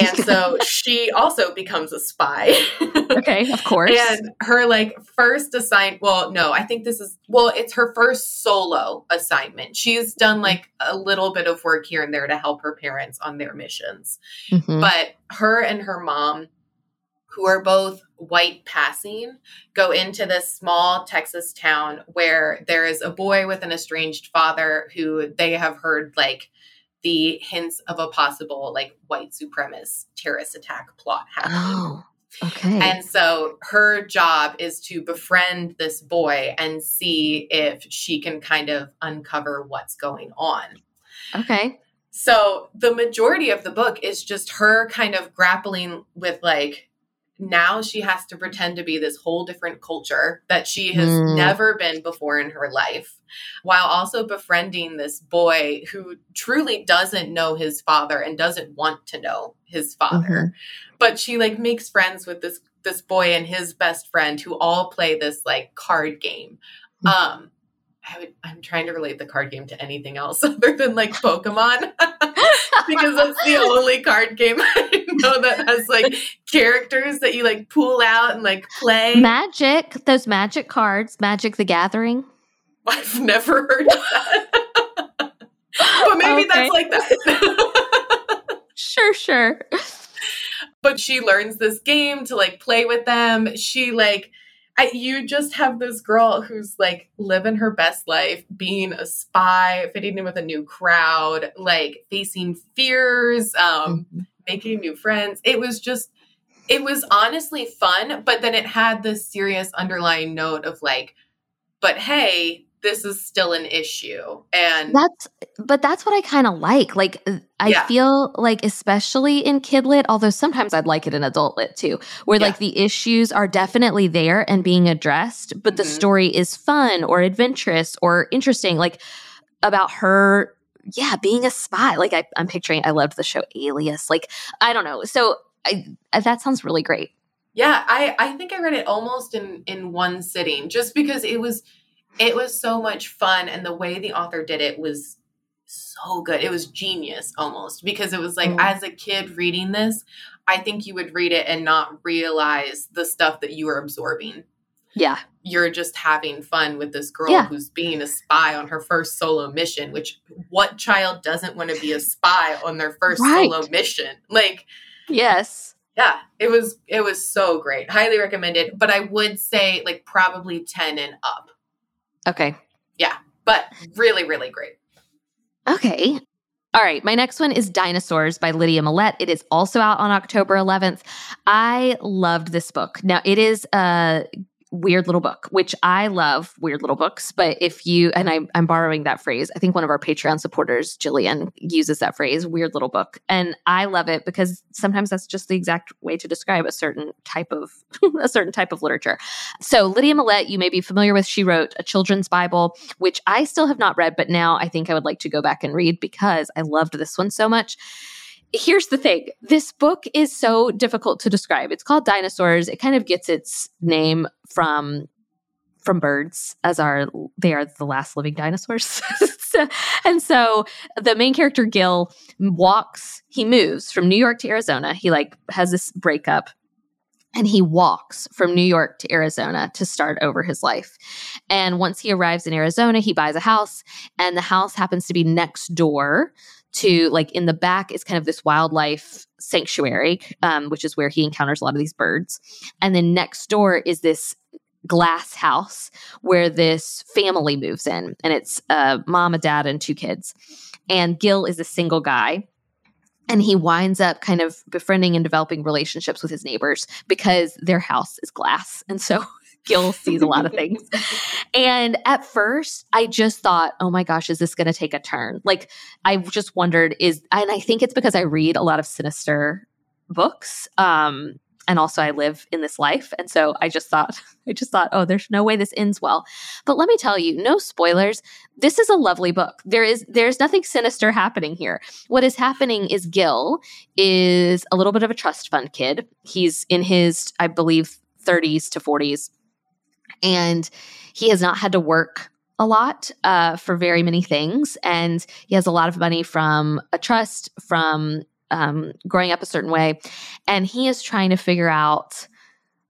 And so she also becomes a spy. okay, of course. And her like first assignment, well, no, I think this is well, it's her first solo assignment. She's done mm-hmm. like a little bit of work here and there to help her parents on their missions. Mm-hmm. But her and her mom who are both white passing go into this small Texas town where there is a boy with an estranged father who they have heard like the hints of a possible like white supremacist terrorist attack plot happening. Oh, okay. And so her job is to befriend this boy and see if she can kind of uncover what's going on. Okay. So the majority of the book is just her kind of grappling with like now she has to pretend to be this whole different culture that she has mm. never been before in her life while also befriending this boy who truly doesn't know his father and doesn't want to know his father mm-hmm. but she like makes friends with this this boy and his best friend who all play this like card game mm-hmm. um I would, I'm trying to relate the card game to anything else other than like Pokemon because that's the only card game I know that has like characters that you like pull out and like play. Magic, those magic cards, Magic the Gathering. I've never heard of that. but maybe okay. that's like that. sure, sure. But she learns this game to like play with them. She like I, you just have this girl who's like living her best life, being a spy, fitting in with a new crowd, like facing fears, um, mm-hmm. making new friends. It was just, it was honestly fun, but then it had this serious underlying note of like, but hey, this is still an issue and that's but that's what i kind of like like uh, i yeah. feel like especially in kidlit although sometimes i'd like it in adult lit too where yeah. like the issues are definitely there and being addressed but mm-hmm. the story is fun or adventurous or interesting like about her yeah being a spy like I, i'm picturing i loved the show alias like i don't know so I, that sounds really great yeah i i think i read it almost in in one sitting just because it was it was so much fun and the way the author did it was so good. It was genius almost because it was like mm. as a kid reading this i think you would read it and not realize the stuff that you were absorbing. Yeah. You're just having fun with this girl yeah. who's being a spy on her first solo mission which what child doesn't want to be a spy on their first right. solo mission? Like yes. yeah it was it was so great. Highly recommended but i would say like probably 10 and up Okay. Yeah, but really, really great. Okay. All right. My next one is Dinosaurs by Lydia Millet. It is also out on October 11th. I loved this book. Now, it is a weird little book, which I love weird little books. But if you, and I, I'm borrowing that phrase, I think one of our Patreon supporters, Jillian, uses that phrase, weird little book. And I love it because sometimes that's just the exact way to describe a certain type of, a certain type of literature. So Lydia Millet, you may be familiar with, she wrote a children's Bible, which I still have not read, but now I think I would like to go back and read because I loved this one so much here's the thing. This book is so difficult to describe. It's called dinosaurs. It kind of gets its name from from birds as are they are the last living dinosaurs. And so the main character gil walks he moves from new york to arizona. He like has this breakup and he walks from New York to Arizona to start over his life. And once he arrives in Arizona, he buys a house, and the house happens to be next door to like in the back is kind of this wildlife sanctuary, um, which is where he encounters a lot of these birds. And then next door is this glass house where this family moves in, and it's a mom, a dad, and two kids. And Gil is a single guy. And he winds up kind of befriending and developing relationships with his neighbors because their house is glass. And so Gil sees a lot of things. And at first, I just thought, oh my gosh, is this going to take a turn? Like, I just wondered, is, and I think it's because I read a lot of sinister books. Um, and also I live in this life. And so I just thought, I just thought, oh, there's no way this ends well. But let me tell you, no spoilers. This is a lovely book. There is there's nothing sinister happening here. What is happening is Gil is a little bit of a trust fund kid. He's in his, I believe, 30s to 40s and he has not had to work a lot uh, for very many things. And he has a lot of money from a trust, from um, growing up a certain way. And he is trying to figure out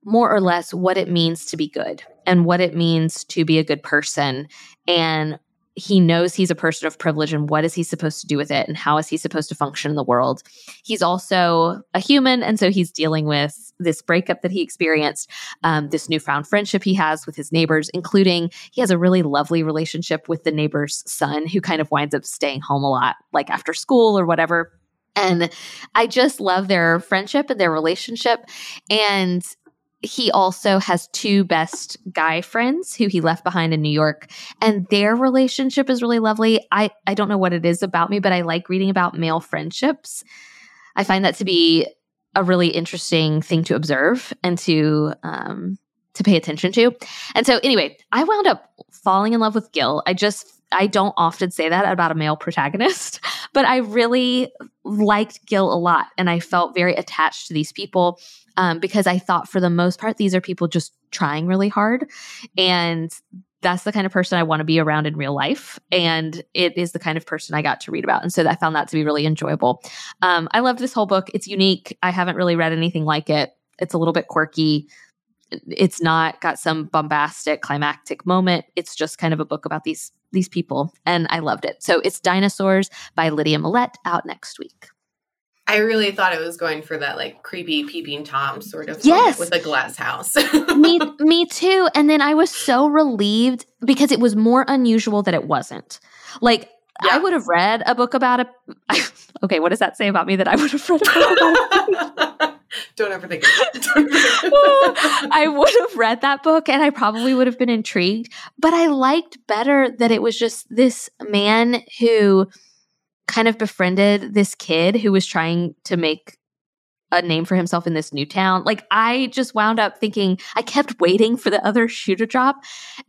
more or less what it means to be good and what it means to be a good person and he knows he's a person of privilege and what is he supposed to do with it and how is he supposed to function in the world. He's also a human, and so he's dealing with this breakup that he experienced, um, this newfound friendship he has with his neighbors, including he has a really lovely relationship with the neighbor's son who kind of winds up staying home a lot, like after school or whatever. And I just love their friendship and their relationship. And he also has two best guy friends who he left behind in New York and their relationship is really lovely. I I don't know what it is about me but I like reading about male friendships. I find that to be a really interesting thing to observe and to um to pay attention to. And so anyway, I wound up falling in love with Gil. I just I don't often say that about a male protagonist, but I really liked Gil a lot and I felt very attached to these people um, because I thought for the most part, these are people just trying really hard. And that's the kind of person I want to be around in real life. And it is the kind of person I got to read about. And so I found that to be really enjoyable. Um, I loved this whole book. It's unique. I haven't really read anything like it. It's a little bit quirky. It's not got some bombastic climactic moment. It's just kind of a book about these these people. And I loved it. So it's Dinosaurs by Lydia Millet out next week. I really thought it was going for that like creepy peeping tom sort of yes. with a glass house. me me too. And then I was so relieved because it was more unusual that it wasn't. Like yeah. I would have read a book about it. okay, what does that say about me that I would have read a book about Don't ever think it. I would have read that book and I probably would have been intrigued, but I liked better that it was just this man who kind of befriended this kid who was trying to make a name for himself in this new town. Like I just wound up thinking I kept waiting for the other shoe to drop.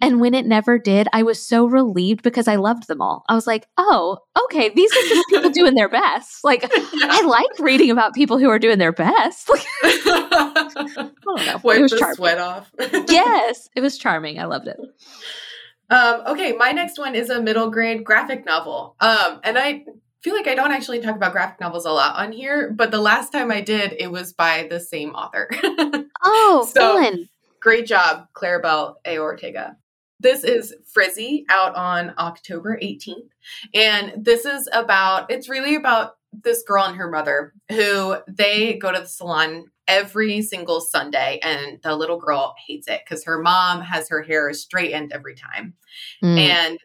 And when it never did, I was so relieved because I loved them all. I was like, oh, okay, these are just people doing their best. Like yeah. I like reading about people who are doing their best. Like, I don't know. Wipe it was the charming. sweat off. yes, it was charming. I loved it. Um, okay, my next one is a middle grade graphic novel. Um, and I feel like I don't actually talk about graphic novels a lot on here, but the last time I did, it was by the same author. oh, so, fun. Great job, Claribel A. Ortega. This is Frizzy out on October 18th. And this is about, it's really about this girl and her mother who they go to the salon every single Sunday. And the little girl hates it because her mom has her hair straightened every time. Mm. And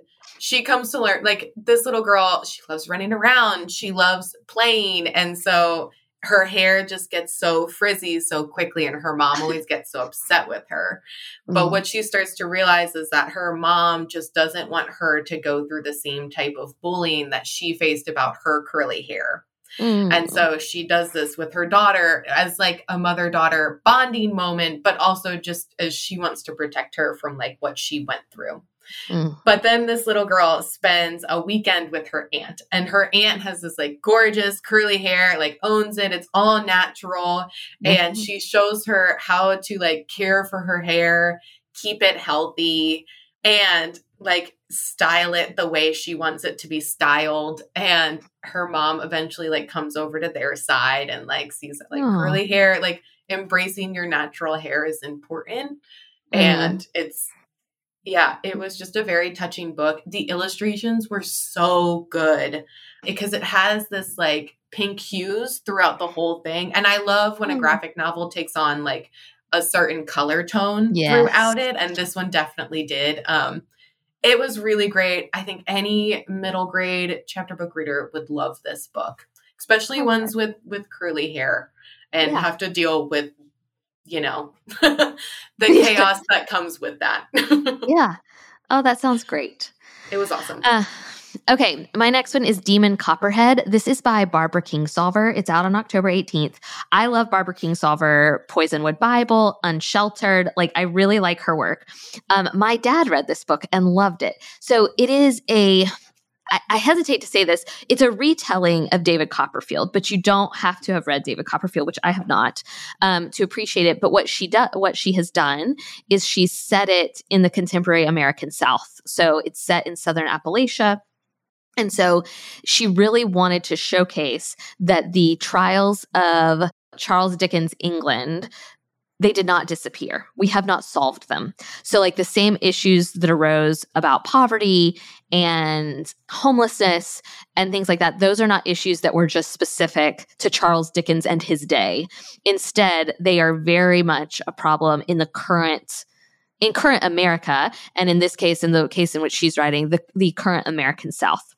she comes to learn like this little girl she loves running around she loves playing and so her hair just gets so frizzy so quickly and her mom always gets so upset with her but mm. what she starts to realize is that her mom just doesn't want her to go through the same type of bullying that she faced about her curly hair mm. and so she does this with her daughter as like a mother daughter bonding moment but also just as she wants to protect her from like what she went through Mm. But then this little girl spends a weekend with her aunt, and her aunt has this like gorgeous curly hair, like owns it. It's all natural. Mm-hmm. And she shows her how to like care for her hair, keep it healthy, and like style it the way she wants it to be styled. And her mom eventually like comes over to their side and like sees like Aww. curly hair, like embracing your natural hair is important. Mm. And it's yeah, it was just a very touching book. The illustrations were so good because it has this like pink hues throughout the whole thing. And I love when a hmm. graphic novel takes on like a certain color tone yes. throughout it. And this one definitely did. Um, it was really great. I think any middle grade chapter book reader would love this book, especially okay. ones with with curly hair and yeah. have to deal with you know, the chaos that comes with that. yeah. Oh, that sounds great. It was awesome. Uh, okay, my next one is Demon Copperhead. This is by Barbara Kingsolver. It's out on October 18th. I love Barbara Kingsolver, Poisonwood Bible, Unsheltered. Like, I really like her work. Um, my dad read this book and loved it. So it is a I, I, hesitate to say this. It's a retelling of David Copperfield, but you don't have to have read David Copperfield, which I have not, um, to appreciate it. But what she does, what she has done, is she set it in the contemporary American South. So it's set in Southern Appalachia. And so she really wanted to showcase that the trials of Charles Dickens' England they did not disappear. We have not solved them. So, like the same issues that arose about poverty and homelessness and things like that, those are not issues that were just specific to Charles Dickens and his day. Instead, they are very much a problem in the current in current America, and in this case, in the case in which she's writing, the, the current American South.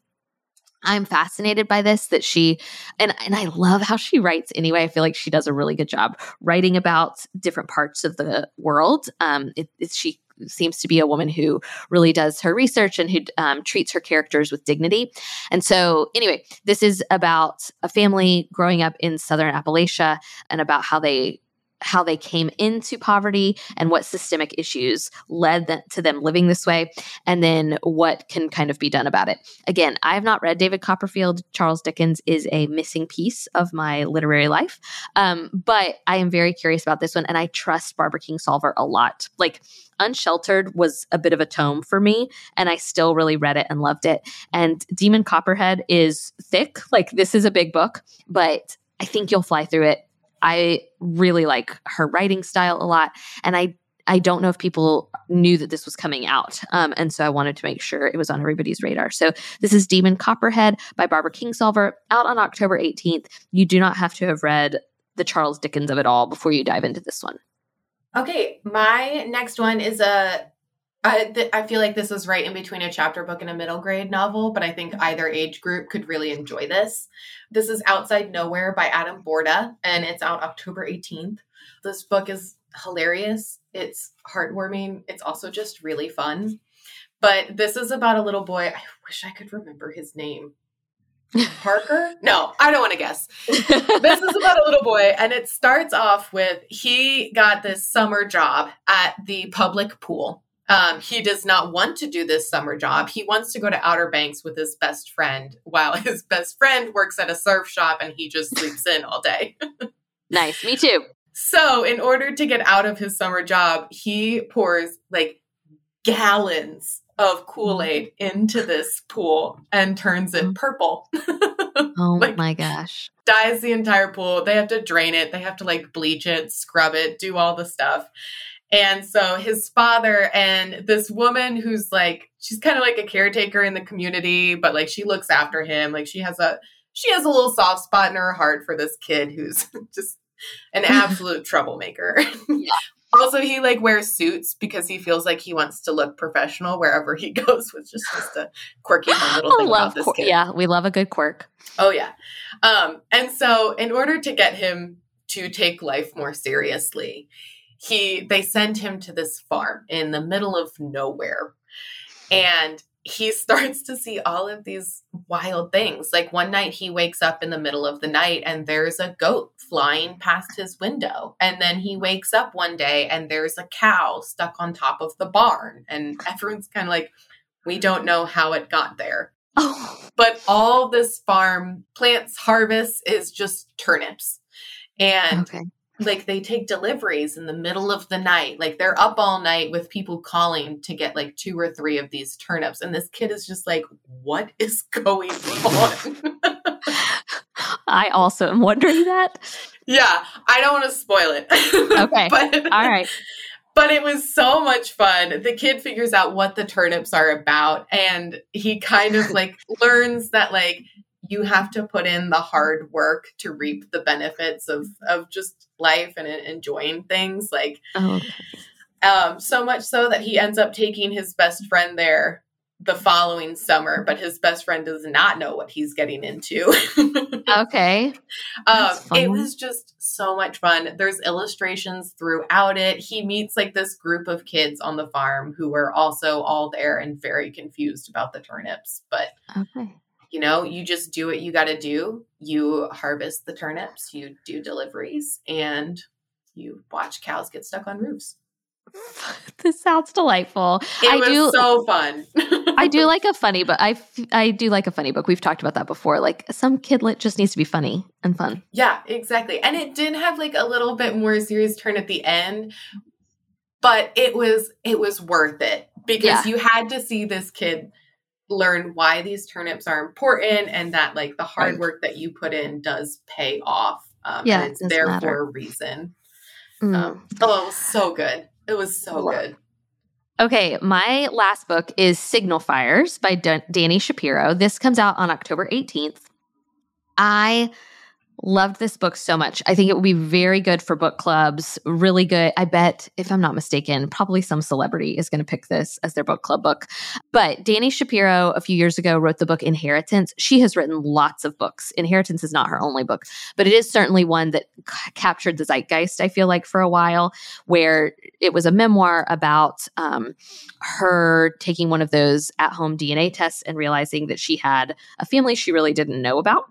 I'm fascinated by this that she and and I love how she writes anyway. I feel like she does a really good job writing about different parts of the world. Um, it, it, she seems to be a woman who really does her research and who um, treats her characters with dignity. And so, anyway, this is about a family growing up in Southern Appalachia and about how they how they came into poverty and what systemic issues led them to them living this way, and then what can kind of be done about it. Again, I have not read David Copperfield. Charles Dickens is a missing piece of my literary life, um, but I am very curious about this one, and I trust Barbara Kingsolver a lot. Like, Unsheltered was a bit of a tome for me, and I still really read it and loved it. And Demon Copperhead is thick. Like, this is a big book, but I think you'll fly through it I really like her writing style a lot. And I I don't know if people knew that this was coming out. Um, and so I wanted to make sure it was on everybody's radar. So this is Demon Copperhead by Barbara Kingsolver out on October 18th. You do not have to have read the Charles Dickens of it all before you dive into this one. Okay, my next one is a. I, th- I feel like this is right in between a chapter book and a middle grade novel, but I think either age group could really enjoy this. This is Outside Nowhere by Adam Borba, and it's out October 18th. This book is hilarious. It's heartwarming. It's also just really fun. But this is about a little boy. I wish I could remember his name. Parker? No, I don't want to guess. this is about a little boy, and it starts off with he got this summer job at the public pool. Um, he does not want to do this summer job. He wants to go to Outer Banks with his best friend, while his best friend works at a surf shop and he just sleeps in all day. nice. Me too. So, in order to get out of his summer job, he pours like gallons of Kool Aid into this pool and turns it purple. oh like, my gosh. Dyes the entire pool. They have to drain it, they have to like bleach it, scrub it, do all the stuff. And so his father and this woman who's like, she's kind of like a caretaker in the community, but like she looks after him. Like she has a, she has a little soft spot in her heart for this kid who's just an absolute troublemaker. Yeah. also, he like wears suits because he feels like he wants to look professional wherever he goes, which is just a quirky little thing love about this quir- kid. Yeah, we love a good quirk. Oh yeah. Um, and so in order to get him to take life more seriously, he they send him to this farm in the middle of nowhere. And he starts to see all of these wild things. Like one night he wakes up in the middle of the night and there's a goat flying past his window. And then he wakes up one day and there's a cow stuck on top of the barn. And everyone's kind of like, we don't know how it got there. Oh. But all this farm plants harvest is just turnips. And okay like they take deliveries in the middle of the night. Like they're up all night with people calling to get like two or three of these turnips. And this kid is just like, what is going on? I also am wondering that. Yeah, I don't want to spoil it. Okay. but, all right. But it was so much fun. The kid figures out what the turnips are about and he kind of like learns that like you have to put in the hard work to reap the benefits of of just life and enjoying things like oh, okay. um so much so that he ends up taking his best friend there the following summer but his best friend does not know what he's getting into. Okay. Um it was just so much fun. There's illustrations throughout it. He meets like this group of kids on the farm who are also all there and very confused about the turnips but okay you know, you just do what you got to do. You harvest the turnips, you do deliveries, and you watch cows get stuck on roofs. This sounds delightful. It I was do, so fun. I do like a funny book. I, I do like a funny book. We've talked about that before. Like some kidlit just needs to be funny and fun. Yeah, exactly. And it did have like a little bit more serious turn at the end, but it was it was worth it because yeah. you had to see this kid learn why these turnips are important and that like the hard right. work that you put in does pay off. Um, yeah, it's it there matter. for a reason. Mm. Um, oh, it was so good. It was so good. Okay, my last book is Signal Fires by D- Dani Shapiro. This comes out on October 18th. I Loved this book so much. I think it would be very good for book clubs. Really good. I bet, if I'm not mistaken, probably some celebrity is going to pick this as their book club book. But Dani Shapiro, a few years ago, wrote the book Inheritance. She has written lots of books. Inheritance is not her only book, but it is certainly one that c- captured the zeitgeist, I feel like, for a while, where it was a memoir about um, her taking one of those at home DNA tests and realizing that she had a family she really didn't know about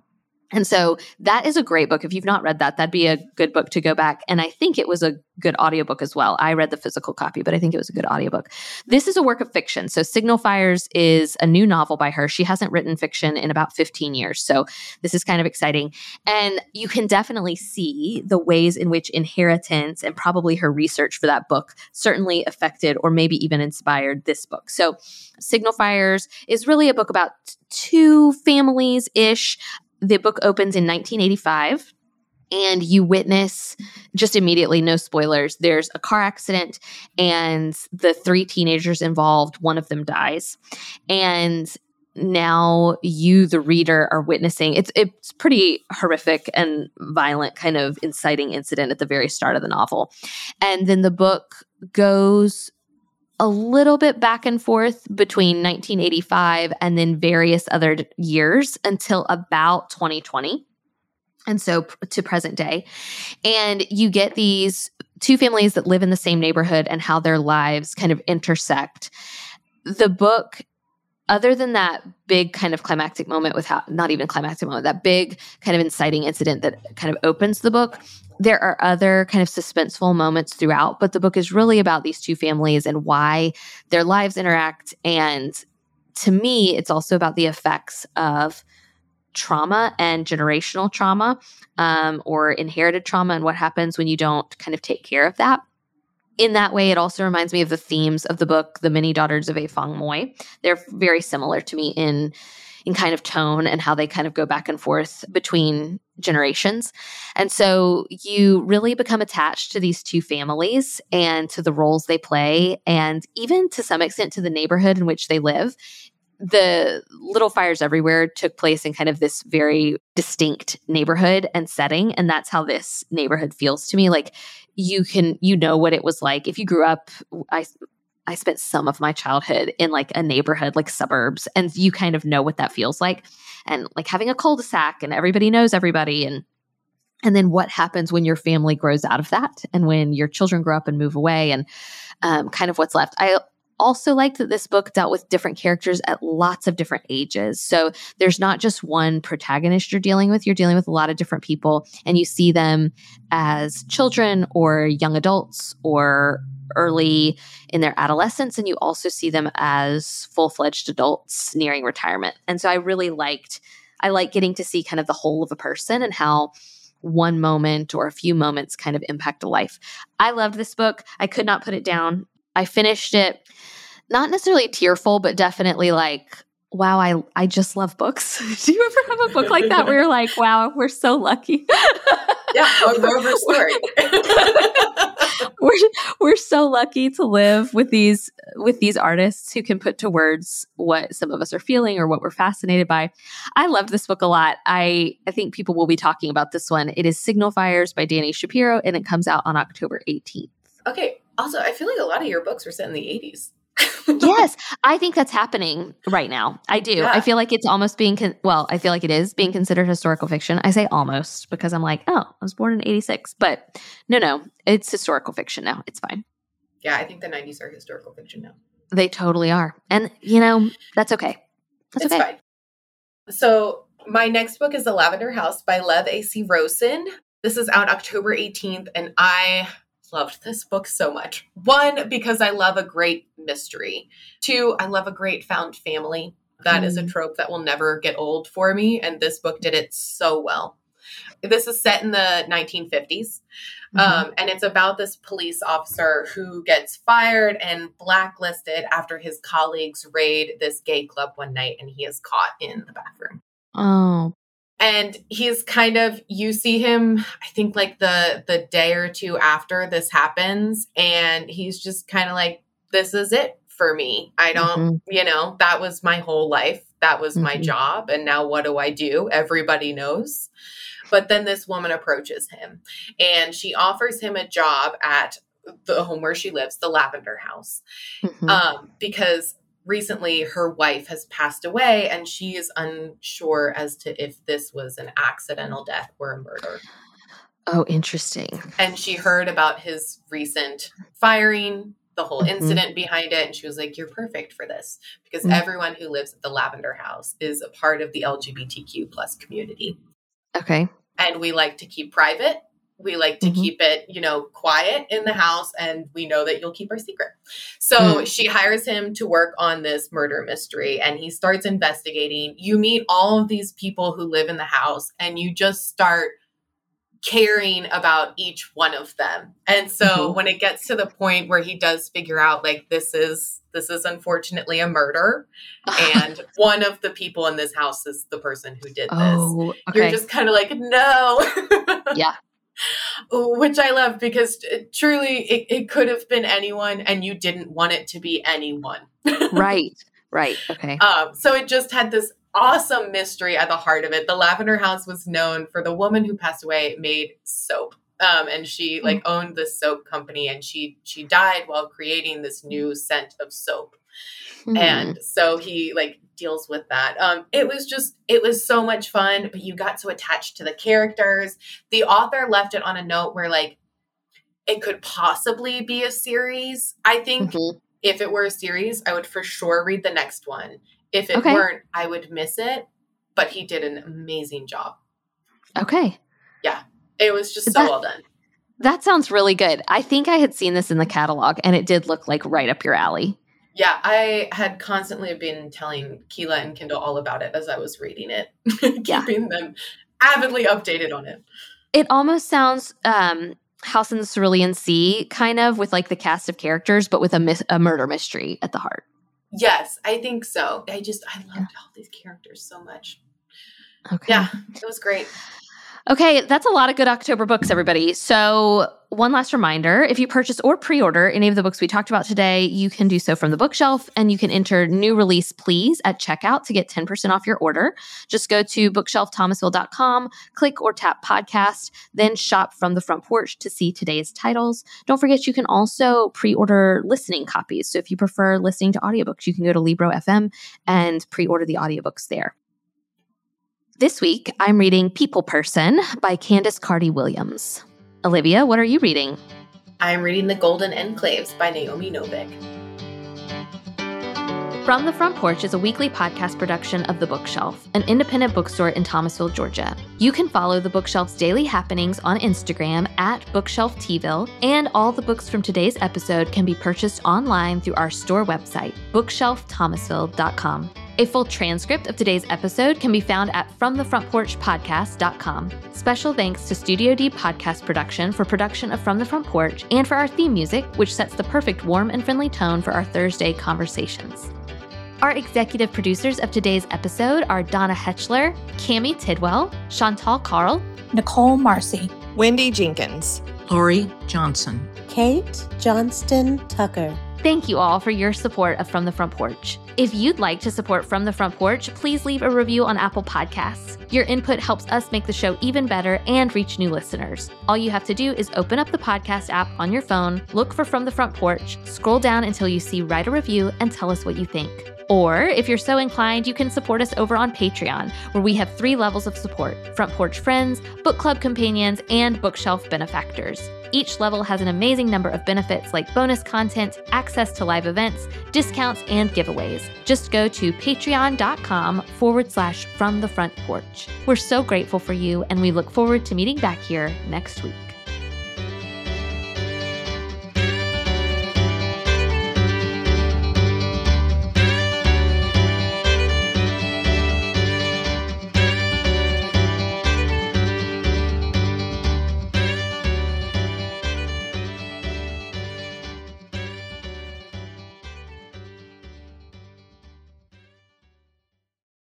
and so that is a great book. If you've not read that, that'd be a good book to go back. And I think it was a good audiobook as well. I read the physical copy, but I think it was a good audiobook. This is a work of fiction. So Signal Fires is a new novel by her. She hasn't written fiction in about 15 years. So this is kind of exciting. And you can definitely see the ways in which inheritance and probably her research for that book certainly affected or maybe even inspired this book. So Signal Fires is really a book about two families ish the book opens in 1985 and you witness just immediately no spoilers there's a car accident and the three teenagers involved one of them dies. And now you the reader are witnessing it's it's pretty horrific and violent kind of inciting incident at the very start of the novel. And then the book goes a little bit back and forth between 1985 and then various other years until about 2020 and so to present day. And you get these two families that live in the same neighborhood and how their lives kind of intersect. The book other than that big kind of climactic moment with how not even climactic moment that big kind of inciting incident that kind of opens the book there are other kind of suspenseful moments throughout but the book is really about these two families and why their lives interact and to me it's also about the effects of trauma and generational trauma um, or inherited trauma and what happens when you don't kind of take care of that. In that way, it also reminds me of the themes of the book, The Many Daughters of Afong Moy. They're very similar to me in in kind of tone and how they kind of go back and forth between generations. And so you really become attached to these two families and to the roles they play, and even to some extent to the neighborhood in which they live. The little fires everywhere took place in kind of this very distinct neighborhood and setting and that's how this neighborhood feels to me. Like you can you know what it was like. If you grew up i i spent some of my childhood in like a neighborhood like suburbs and you kind of know what that feels like and like having a cul-de-sac and everybody knows everybody and and then what happens when your family grows out of that and when your children grow up and move away and um, kind of what's left. I also liked that this book dealt with different characters at lots of different ages. So there's not just one protagonist you're dealing with, you're dealing with a lot of different people, and you see them as children or young adults or early in their adolescence, and you also see them as full fledged adults nearing retirement. And so I really liked, I like getting to see kind of the whole of a person and how one moment or a few moments kind of impact a life. I loved this book. I could not put it down. I finished it not necessarily tearful, but definitely like, wow, I I just love books. Do you ever have a book like that where you're like, wow, we're so lucky? yeah, a Rover story. we're we're so lucky to live with these with these artists who can put to words what some of us are feeling or what we're fascinated by. I loved this book a lot. I I think people will be talking about this one. It is Signal Fires by Dani Shapiro and it comes out on October 18th. Okay. Also, I feel like a lot of your books were set in the 80s. yes, I think that's happening right now. I do. Yeah. I feel like it's almost being con- well, I feel like it is being considered historical fiction. I say almost because I'm like, oh, I was born in 86, but no, no, it's historical fiction now. It's fine. Yeah, I think the 90s are historical fiction now. They totally are. And, you know, that's okay. That's it's okay. fine. So, my next book is The Lavender House by Lev A.C. Rosen. This is out October 18th, and I loved this book so much. One, because I love a great mystery. Two, I love a great found family. That mm. is a mm. trope that will never get old for me. And this book did it so well. This is set in the 1950s. Mm-hmm. Um, and it's about this police officer who gets fired and blacklisted after his colleagues raid this gay club one night and he is caught in the bathroom. Oh, and he's kind of you see him i think like the the day or two after this happens and he's just kind of like this is it for me i don't mm-hmm. you know that was my whole life that was mm-hmm. my job and now what do i do everybody knows but then this woman approaches him and she offers him a job at the home where she lives the lavender house mm-hmm. um, because recently her wife has passed away and she is unsure as to if this was an accidental death or a murder. Oh, interesting. And she heard about his recent firing, the whole mm-hmm. incident behind it, and she was like, You're perfect for this because mm-hmm. everyone who lives at the Lavender House is a part of the LGBTQ plus community. Okay. And we like to keep private we like to mm-hmm. keep it you know quiet in the house and we know that you'll keep our secret so mm-hmm. she hires him to work on this murder mystery and he starts investigating you meet all of these people who live in the house and you just start caring about each one of them. And so mm-hmm. when it gets to the point where he does figure out like this is this is unfortunately a murder and one of the people in this house is the person who did this. Oh, okay. You're just kind of like no. yeah. Which I love because uh, truly it, it could have been anyone and you didn't want it to be anyone. right. Right. Okay. Um, so it just had this awesome mystery at the heart of it. The Lavender House was known for the woman who passed away made soap. Um, and she like mm. owned this soap company and she she died while creating this new scent of soap. Mm. And so he like deals with that. Um, it was just it was so much fun, but you got so attached to the characters. The author left it on a note where like it could possibly be a series. I think mm-hmm. if it were a series, I would for sure read the next one if it okay. weren't, I would miss it. But he did an amazing job. Okay. Yeah. It was just so that, well done. That sounds really good. I think I had seen this in the catalog and it did look like right up your alley. Yeah, I had constantly been telling Keela and Kindle all about it as I was reading it, keeping yeah. them avidly updated on it. It almost sounds um, House in the Cerulean Sea, kind of with like the cast of characters, but with a, mis- a murder mystery at the heart. Yes, I think so. I just I loved yeah. all these characters so much. Okay. Yeah, it was great. Okay, that's a lot of good October books, everybody. So, one last reminder if you purchase or pre order any of the books we talked about today, you can do so from the bookshelf and you can enter new release please at checkout to get 10% off your order. Just go to bookshelfthomasville.com, click or tap podcast, then shop from the front porch to see today's titles. Don't forget, you can also pre order listening copies. So, if you prefer listening to audiobooks, you can go to Libro FM and pre order the audiobooks there. This week, I'm reading People Person by Candice Carty Williams. Olivia, what are you reading? I'm reading The Golden Enclaves by Naomi Novik. From the Front Porch is a weekly podcast production of The Bookshelf, an independent bookstore in Thomasville, Georgia. You can follow The Bookshelf's daily happenings on Instagram at BookshelfTville, and all the books from today's episode can be purchased online through our store website, bookshelfthomasville.com. A full transcript of today's episode can be found at FromTheFrontPorchPodcast.com. Special thanks to Studio D Podcast Production for production of From the Front Porch and for our theme music, which sets the perfect warm and friendly tone for our Thursday conversations. Our executive producers of today's episode are Donna Hetchler, Cami Tidwell, Chantal Carl, Nicole Marcy, Wendy Jenkins, Lori Johnson, Kate Johnston Tucker. Thank you all for your support of From the Front Porch. If you'd like to support From the Front Porch, please leave a review on Apple Podcasts. Your input helps us make the show even better and reach new listeners. All you have to do is open up the podcast app on your phone, look for From the Front Porch, scroll down until you see Write a Review, and tell us what you think. Or, if you're so inclined, you can support us over on Patreon, where we have three levels of support Front Porch Friends, Book Club Companions, and Bookshelf Benefactors. Each level has an amazing number of benefits like bonus content, access to live events, discounts, and giveaways. Just go to patreon.com forward slash from the front porch. We're so grateful for you, and we look forward to meeting back here next week.